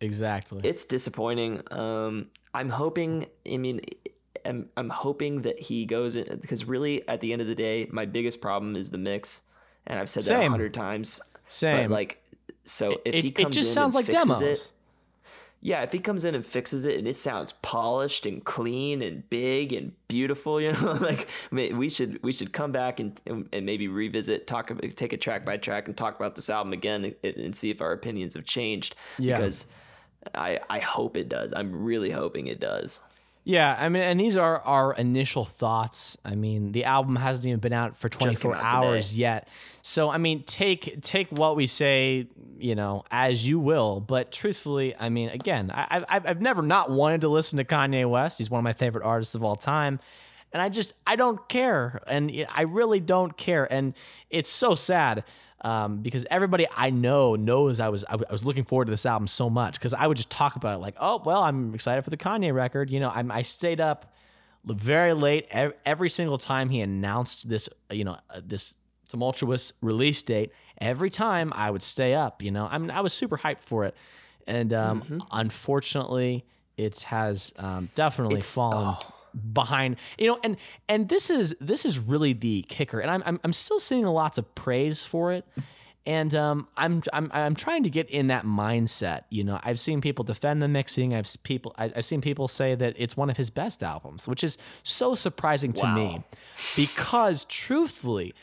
Speaker 1: exactly.
Speaker 2: It's disappointing. Um, I'm hoping. I mean, I'm I'm hoping that he goes in because really, at the end of the day, my biggest problem is the mix, and I've said that a hundred times.
Speaker 1: Same.
Speaker 2: But like, so if
Speaker 1: it,
Speaker 2: he
Speaker 1: it
Speaker 2: comes
Speaker 1: just
Speaker 2: in
Speaker 1: sounds
Speaker 2: and
Speaker 1: like
Speaker 2: fixes
Speaker 1: demos.
Speaker 2: it, yeah, if he comes in and fixes it and it sounds polished and clean and big and beautiful, you know, like ma- we should we should come back and and and maybe revisit, talk take it track by track and talk about this album again and, and see if our opinions have changed.
Speaker 1: Yeah.
Speaker 2: Because I I hope it does. I'm really hoping it does.
Speaker 1: Yeah, I mean, and these are our initial thoughts. I mean, the album hasn't even been out for 24
Speaker 2: out today.
Speaker 1: hours yet. So, I mean, take take what we say, you know, as you will. But truthfully, I mean, again, I, I've I've never not wanted to listen to Kanye West. He's one of my favorite artists of all time, and I just I don't care, and I really don't care, and it's so sad. Um, because everybody I know knows I was I was looking forward to this album so much because I would just talk about it like oh well I'm excited for the Kanye record. You know I'm, I stayed up very late ev- every single time he announced this you know uh, this tumultuous release date every time I would stay up you know? I mean I was super hyped for it. And um, unfortunately it has um, definitely
Speaker 2: It's-
Speaker 1: fallen behind you know and and this is this is really the kicker and I'm I'm, I'm still seeing lots of praise for it and um, I'm, I'm I'm trying to get in that mindset. You know, I've seen people defend the mixing. I've people I- I've seen people say that it's one of his best albums, which is so surprising to me, because truthfully,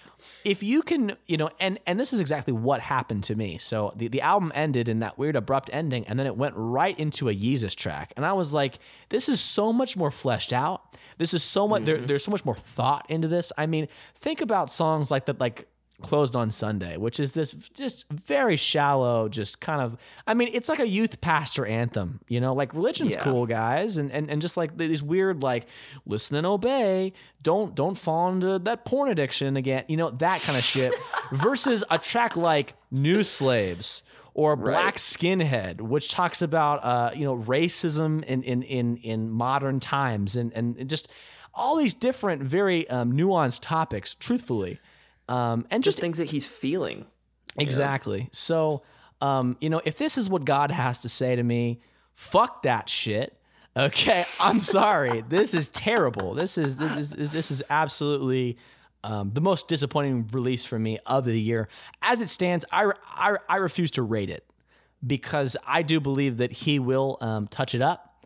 Speaker 1: if you can, you know, and and this is exactly what happened to me. So the, the album ended in that weird abrupt ending, and then it went right into a Yeezus track, and I was like, this is so much more fleshed out. This is so much. There, mm-hmm. there's so much more thought into this. I mean, think about songs like that, like closed on Sunday, which is this just very shallow, just kind of. I mean, it's like a youth pastor anthem, you know. Like religion's
Speaker 2: Yeah.
Speaker 1: cool, guys, and and and just like these weird like listen and obey. Don't don't fall into that porn addiction again, you know that kind of shit. versus a track like New Slaves. Or Black
Speaker 2: Right.
Speaker 1: Skinhead, which talks about uh, you know racism in in in in modern times, and and just all these different, very um, nuanced topics. Truthfully, um, and
Speaker 2: Just
Speaker 1: just
Speaker 2: things that he's feeling.
Speaker 1: exactly. So, um, you know, if this is what God has to say to me, fuck that shit. Okay, I'm sorry. this is terrible. This is this is this is absolutely um, the most disappointing release for me of the year. As it stands, I, I, I refuse to rate it because I do believe that he will um, touch it up.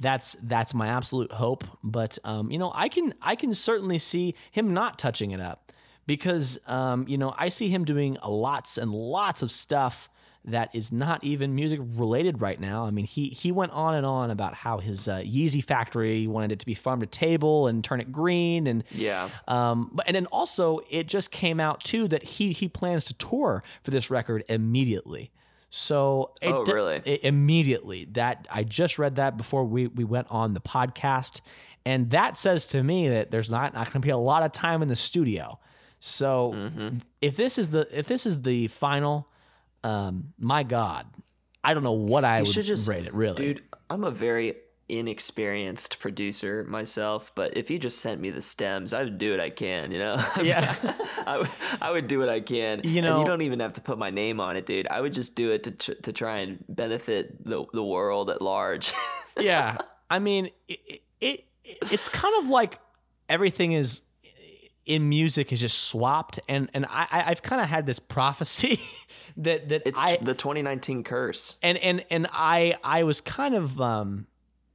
Speaker 1: That's that's my absolute hope. But um, you know, I can I can certainly see him not touching it up because um, you know I see him doing lots and lots of stuff that is not even music related right now. I mean, he he went on and on about how his uh, Yeezy factory wanted it to be farm to table and turn it green, and
Speaker 2: Yeah.
Speaker 1: um, but and then also it just came out too that he he plans to tour for this record immediately. So it
Speaker 2: Oh, really?
Speaker 1: i- immediately that I just read that before we we went on the podcast, and that says to me that there's not not going to be a lot of time in the studio. So
Speaker 2: Mm-hmm.
Speaker 1: if this is the if this is the final, um, my God, I don't know what I
Speaker 2: You
Speaker 1: would
Speaker 2: should just
Speaker 1: rate it really.
Speaker 2: Dude, I'm a very inexperienced producer myself, but if you just sent me the stems, I would do what I can, you know?
Speaker 1: Yeah.
Speaker 2: I would, I would do what I can.
Speaker 1: You
Speaker 2: and
Speaker 1: know-
Speaker 2: you don't even have to put my name on it, dude. I would just do it to, tr- to try and benefit the, the world at large.
Speaker 1: yeah i mean it, it it's kind of like everything is in music is just swapped and and i I- i've kind of had this prophecy that that
Speaker 2: it's
Speaker 1: i
Speaker 2: the 2019 curse.
Speaker 1: and and and i i was kind of um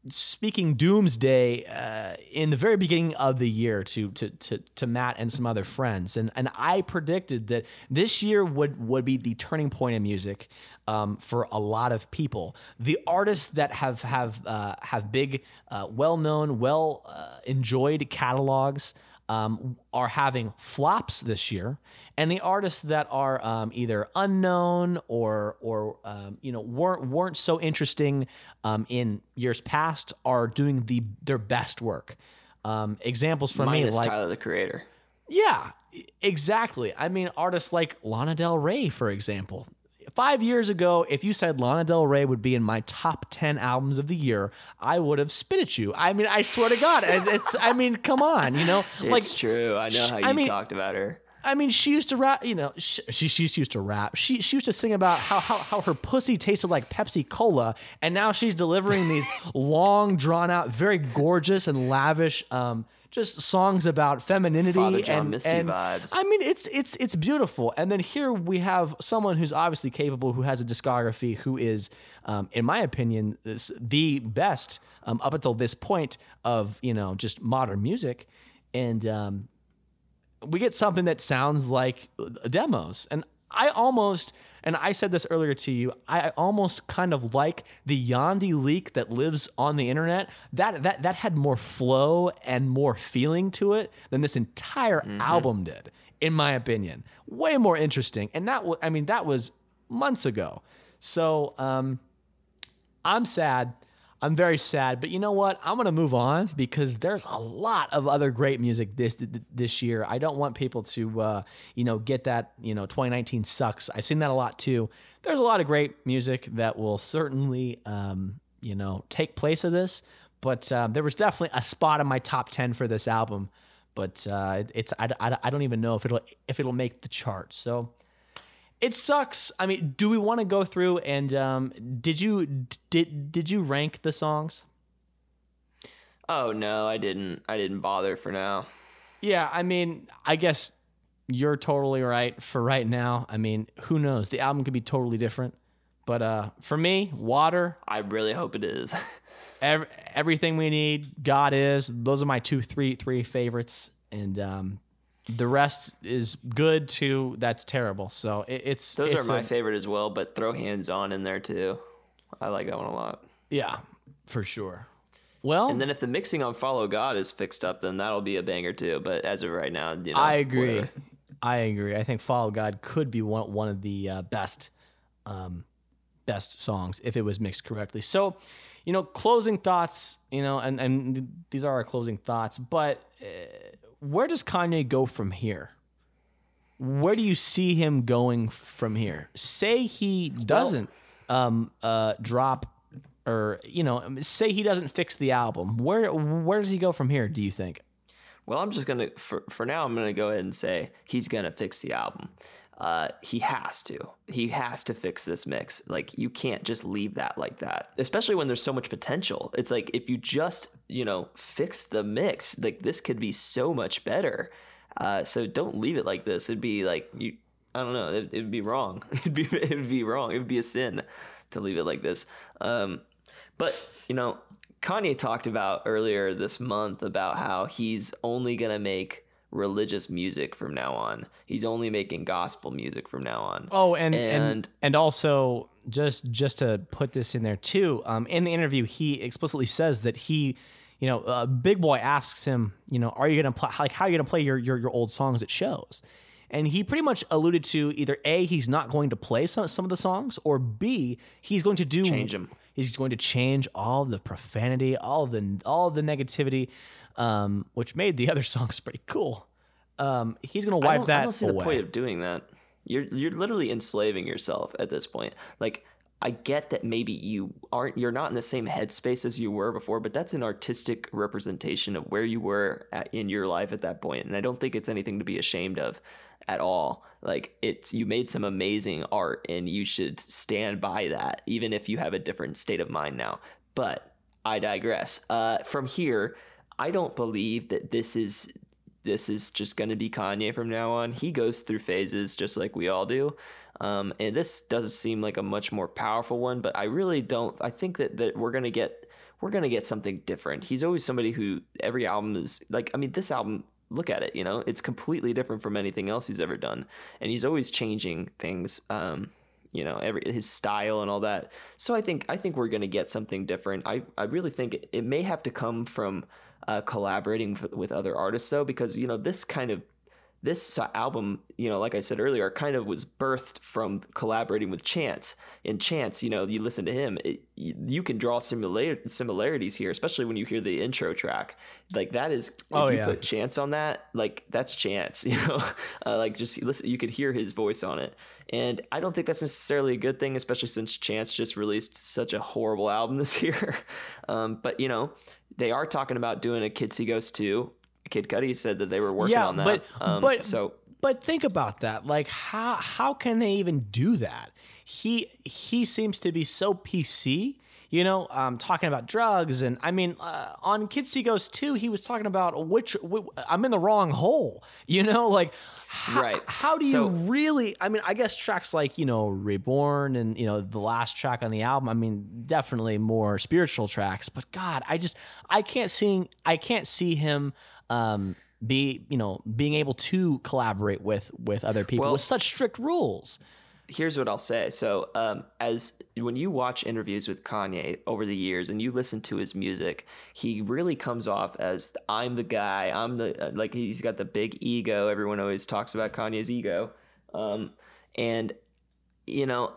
Speaker 1: speaking doomsday uh, in the very beginning of the year to, to to to Matt and some other friends, and and I predicted that this year would would be the turning point in music um, for a lot of people. The artists that have have uh, have big, uh, well known, well uh, enjoyed catalogs. Um, are having flops this year, and the artists that are um, either unknown or or um, you know weren't weren't so interesting um, in years past are doing the their best work. Um, examples for me like
Speaker 2: Tyler the Creator.
Speaker 1: yeah, exactly. I mean, artists like Lana Del Rey, for example. Five years ago, if you said Lana Del Rey would be in my top 10 albums of the year, I would have spit at you. I mean, I swear to God. It's, I mean, come on, you know? like,
Speaker 2: it's true. I know how
Speaker 1: I
Speaker 2: you
Speaker 1: mean-
Speaker 2: talked about her.
Speaker 1: I mean, she used to rap, you know, she, she, she used to rap. She, she used to sing about how, how, how her pussy tasted like Pepsi Cola. And now she's delivering these long, drawn out, very gorgeous and lavish, um, just songs about femininity
Speaker 2: Father John
Speaker 1: and
Speaker 2: Misty
Speaker 1: and-
Speaker 2: vibes.
Speaker 1: I mean, it's it's it's beautiful. And then here we have someone who's obviously capable, who has a discography, who is, um, in my opinion, this, the best um, up until this point of you know just modern music, and um, we get something that sounds like uh, demos. And I almost, and I said this earlier to you, I almost kind of like the Yandhi leak that lives on the internet. That that that had more flow and more feeling to it than this entire album did, in my opinion. Way more interesting. And that was, I mean, that was months ago. So um, I'm sad. I'm very sad, but you know what? I'm gonna move on because there's a lot of other great music this this year. I don't want people to, uh, you know, get that. You know, 2019 sucks. I've seen that a lot too. There's a lot of great music that will certainly, um, you know, take place of this. But uh, there was definitely a spot in my top 10 for this album. But uh, it's I, I, I don't even know if it'll if it'll make the chart. So it sucks. I mean, do we want to go through and um, did you did did you rank the songs?
Speaker 2: Oh no, I didn't. I didn't bother for now.
Speaker 1: Yeah, I mean, I guess you're totally right for right now. I mean, who knows? The album could be totally different. But uh, for me, Water,
Speaker 2: I really hope it is.
Speaker 1: ev- everything we need, God is. Those are my two, three, three favorites, and um, the rest is good too. that's terrible. So it, it's
Speaker 2: Those
Speaker 1: it's
Speaker 2: are my
Speaker 1: a-
Speaker 2: favorite as well, but throw hands on in there too. I like that one a lot.
Speaker 1: Yeah, for sure. Well,
Speaker 2: And then if the mixing on Follow God is fixed up, then that'll be a banger too. But as of right now, you know,
Speaker 1: I agree.
Speaker 2: whatever.
Speaker 1: I agree. I think "Follow God" could be one one of the uh, best, um, best songs if it was mixed correctly. So, you know, closing thoughts. You know, and and these are our closing thoughts. But uh, where does Kanye go from here? Where do you see him going from here? Say he doesn't um, uh, drop, or you know, say he doesn't fix the album. Where where does he go from here? Do you think?
Speaker 2: Well, I'm just gonna for for now. I'm gonna go ahead and say he's gonna fix the album. Uh, he has to. He has to fix this mix. Like you can't just leave that like that, especially when there's so much potential. It's like if you just you know fix the mix, like this could be so much better. Uh, so don't leave it like this. It'd be like you. I don't know. It, it'd be wrong. It'd be it'd be wrong. It'd be a sin to leave it like this. Um, but you know, Kanye talked about earlier this month about how he's only gonna make religious music from now on. He's only making gospel music from now on.
Speaker 1: Oh, and and
Speaker 2: And-
Speaker 1: and, also just just to put this in there too, um, in the interview, he explicitly says that he, you know, uh, Big Boi asks him, you know, are you gonna play like how are you gonna play your your your old songs at shows? And he pretty much alluded to either a he's not going to play some some of the songs, or b he's going to do
Speaker 2: Change 'em.
Speaker 1: He's going to change all the profanity, all the all the negativity, um, which made the other songs pretty cool. Um, he's gonna wipe
Speaker 2: don't,
Speaker 1: that
Speaker 2: I don't see
Speaker 1: away.
Speaker 2: the point of doing that. You're you're literally enslaving yourself at this point. Like I get that maybe you aren't you're not in the same headspace as you were before, but that's an artistic representation of where you were at, in your life at that point, and I don't think it's anything to be ashamed of at all. Like it's you made some amazing art and you should stand by that even if you have a different state of mind now. But I digress. Uh, from here, I don't believe that this is this is just going to be Kanye from now on. He goes through phases just like we all do. Um, and this doesn't seem like a much more powerful one, but I really don't. I think that, that we're going to get we're going to get something different. He's always somebody who every album is like, I mean, this album, look at it, you know, it's completely different from anything else he's ever done. And he's always changing things. Um, you know every his style and all that so i think i think we're going to get something different i i really think it, it may have to come from uh, collaborating with, with other artists though because you know this kind of this album you know like i said earlier kind of was birthed from collaborating with chance. And chance you know you listen to him it, you, you can draw similar similarities here especially when you hear the intro track. Like that is if
Speaker 1: Oh,
Speaker 2: you
Speaker 1: yeah.
Speaker 2: put chance on that like that's chance you know? Uh, like just listen you could hear his voice on it. And i don't think that's necessarily a good thing especially since chance just released such a horrible album this year. Um, but you know they are talking about doing a kid see ghost 2 kid cudi said that they were working
Speaker 1: Yeah,
Speaker 2: on that
Speaker 1: but-
Speaker 2: um,
Speaker 1: but-
Speaker 2: so
Speaker 1: But think about that. Like how how can they even do that? He he seems to be so PC. You know, um, talking about drugs, and I mean, uh, on Kids See Ghost 2, he was talking about which, wh- I'm in the wrong hole. You know, like how,
Speaker 2: Right.
Speaker 1: how do you really? I mean, I guess tracks like you know Reborn and you know the last track on the album. I mean, definitely more spiritual tracks. But God, I just I can't see I can't see him um, be you know being able to collaborate with with other people
Speaker 2: Well-
Speaker 1: with such strict rules.
Speaker 2: Here's what I'll say. So, um, as when you watch interviews with Kanye over the years and you listen to his music, he really comes off as I'm the guy. I'm the uh, like he's got the big ego. Everyone always talks about Kanye's ego, um, and you know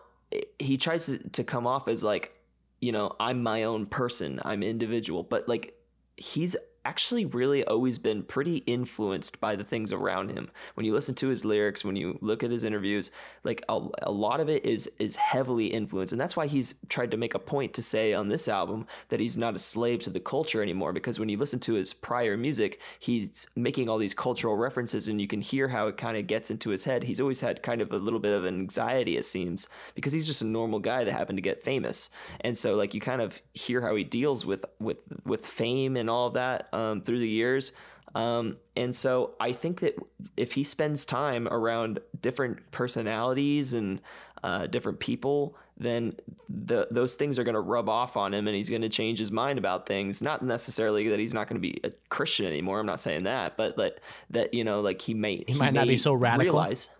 Speaker 2: he tries to, to come off as like you know I'm my own person. I'm individual, but like he's actually really always been pretty influenced by the things around him. When you listen to his lyrics, when you look at his interviews, like a, a lot of it is is heavily influenced, and that's why he's tried to make a point to say on this album that he's not a slave to the culture anymore. Because when you listen to his prior music, he's making all these cultural references, and you can hear how it kind of gets into his head. He's always had kind of a little bit of anxiety, it seems, because he's just a normal guy that happened to get famous, and so like you kind of hear how he deals with with with fame and all that um, through the years. Um, and so I think that if he spends time around different personalities and uh, different people, then the, those things are going to rub off on him and he's going to change his mind about things. Not necessarily that he's not going to be a Christian anymore. I'm not saying that, but that, that you know, like he may, he,
Speaker 1: might not be so radical.
Speaker 2: Realize,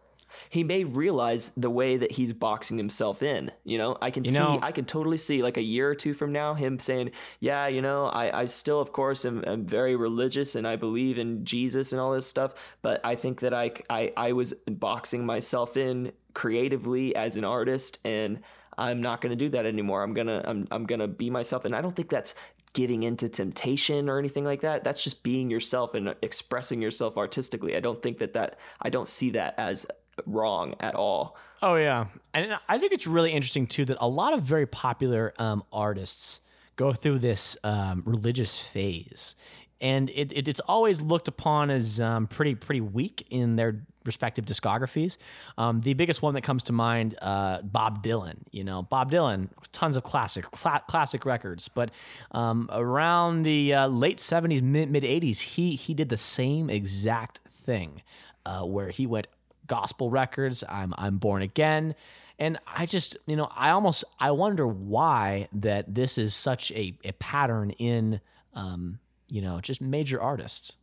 Speaker 2: he may realize the way that he's boxing himself in. You know, I can
Speaker 1: You
Speaker 2: see,
Speaker 1: know-
Speaker 2: I can totally see like a year or two from now him saying, "Yeah, you know, I, I still, of course, am, am very religious and I believe in Jesus and all this stuff, but I think that I, I, I was boxing myself in creatively as an artist, and I'm not going to do that anymore. I'm gonna, I'm, I'm gonna be myself, and I don't think that's." Giving into temptation or anything like that. That's just being yourself and expressing yourself artistically. I don't think that that I don't see that as wrong at all.
Speaker 1: Oh yeah, and I think it's really interesting too that a lot of very popular um, artists go through this um, religious phase, and it, it, it's always looked upon as um, pretty pretty weak in their respective discographies. Um, the biggest one that comes to mind, uh, Bob Dylan. You know, Bob Dylan, tons of classic cla- classic records, but um, around the uh, late '70s, mid mid '80s, he he did the same exact thing, uh, where he went gospel records. I'm I'm born again. And I just, you know, I almost I wonder why that this is such a, a pattern in um, you know, just major artists.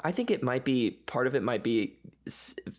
Speaker 2: I think it might be part of it might be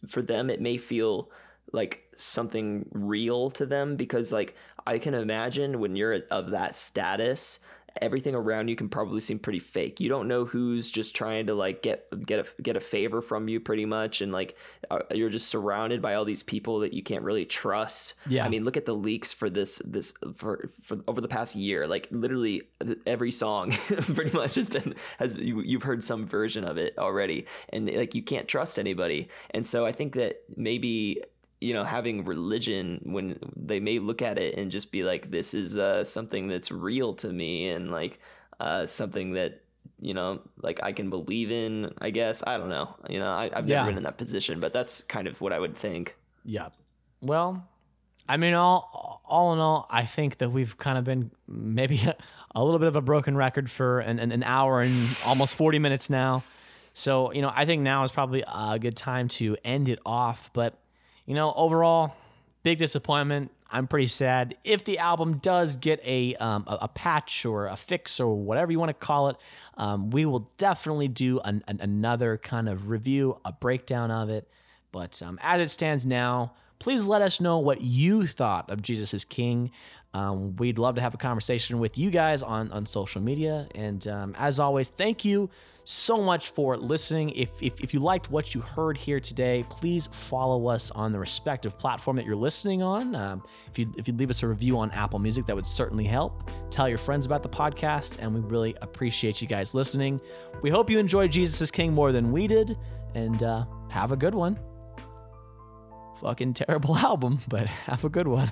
Speaker 2: for them it may feel like something real to them because like I can imagine when you're of that status everything around you can probably seem pretty fake. You don't know who's just trying to like get get a get a favor from you pretty much and like uh, you're just surrounded by all these people that you can't really trust.
Speaker 1: Yeah.
Speaker 2: I mean, look at the leaks for this this for for over the past year. Like literally every song pretty much has been has you, you've heard some version of it already and like you can't trust anybody. And so I think that maybe you know having religion when they may look at it and just be like this is uh, something that's real to me and like uh, something that you know like i can believe in i guess i don't know you know I, i've
Speaker 1: Yeah.
Speaker 2: never been in that position but that's kind of what i would think
Speaker 1: Yeah. Well, I mean, all all in all, I think that we've kind of been maybe a, little bit of a broken record for an, an, an hour and almost 40 minutes now. So, you know, I think now is probably a good time to end it off. But, you know, overall, big disappointment. I'm pretty sad. If the album does get a um, a, a patch or a fix or whatever you want to call it, um, we will definitely do an, an, another kind of review, a breakdown of it. But um, as it stands now, please let us know what you thought of Jesus is King. Um, we'd love to have a conversation with you guys on, on social media. And um, as always, thank you so much for listening. If, if, if you liked what you heard here today, please follow us on the respective platform that you're listening on. Um, if, you, if you'd leave us a review on Apple Music, that would certainly help. Tell your friends about the podcast, and we really appreciate you guys listening. We hope you enjoyed Jesus is King more than we did, and uh, have a good one fucking terrible album, but have a good one.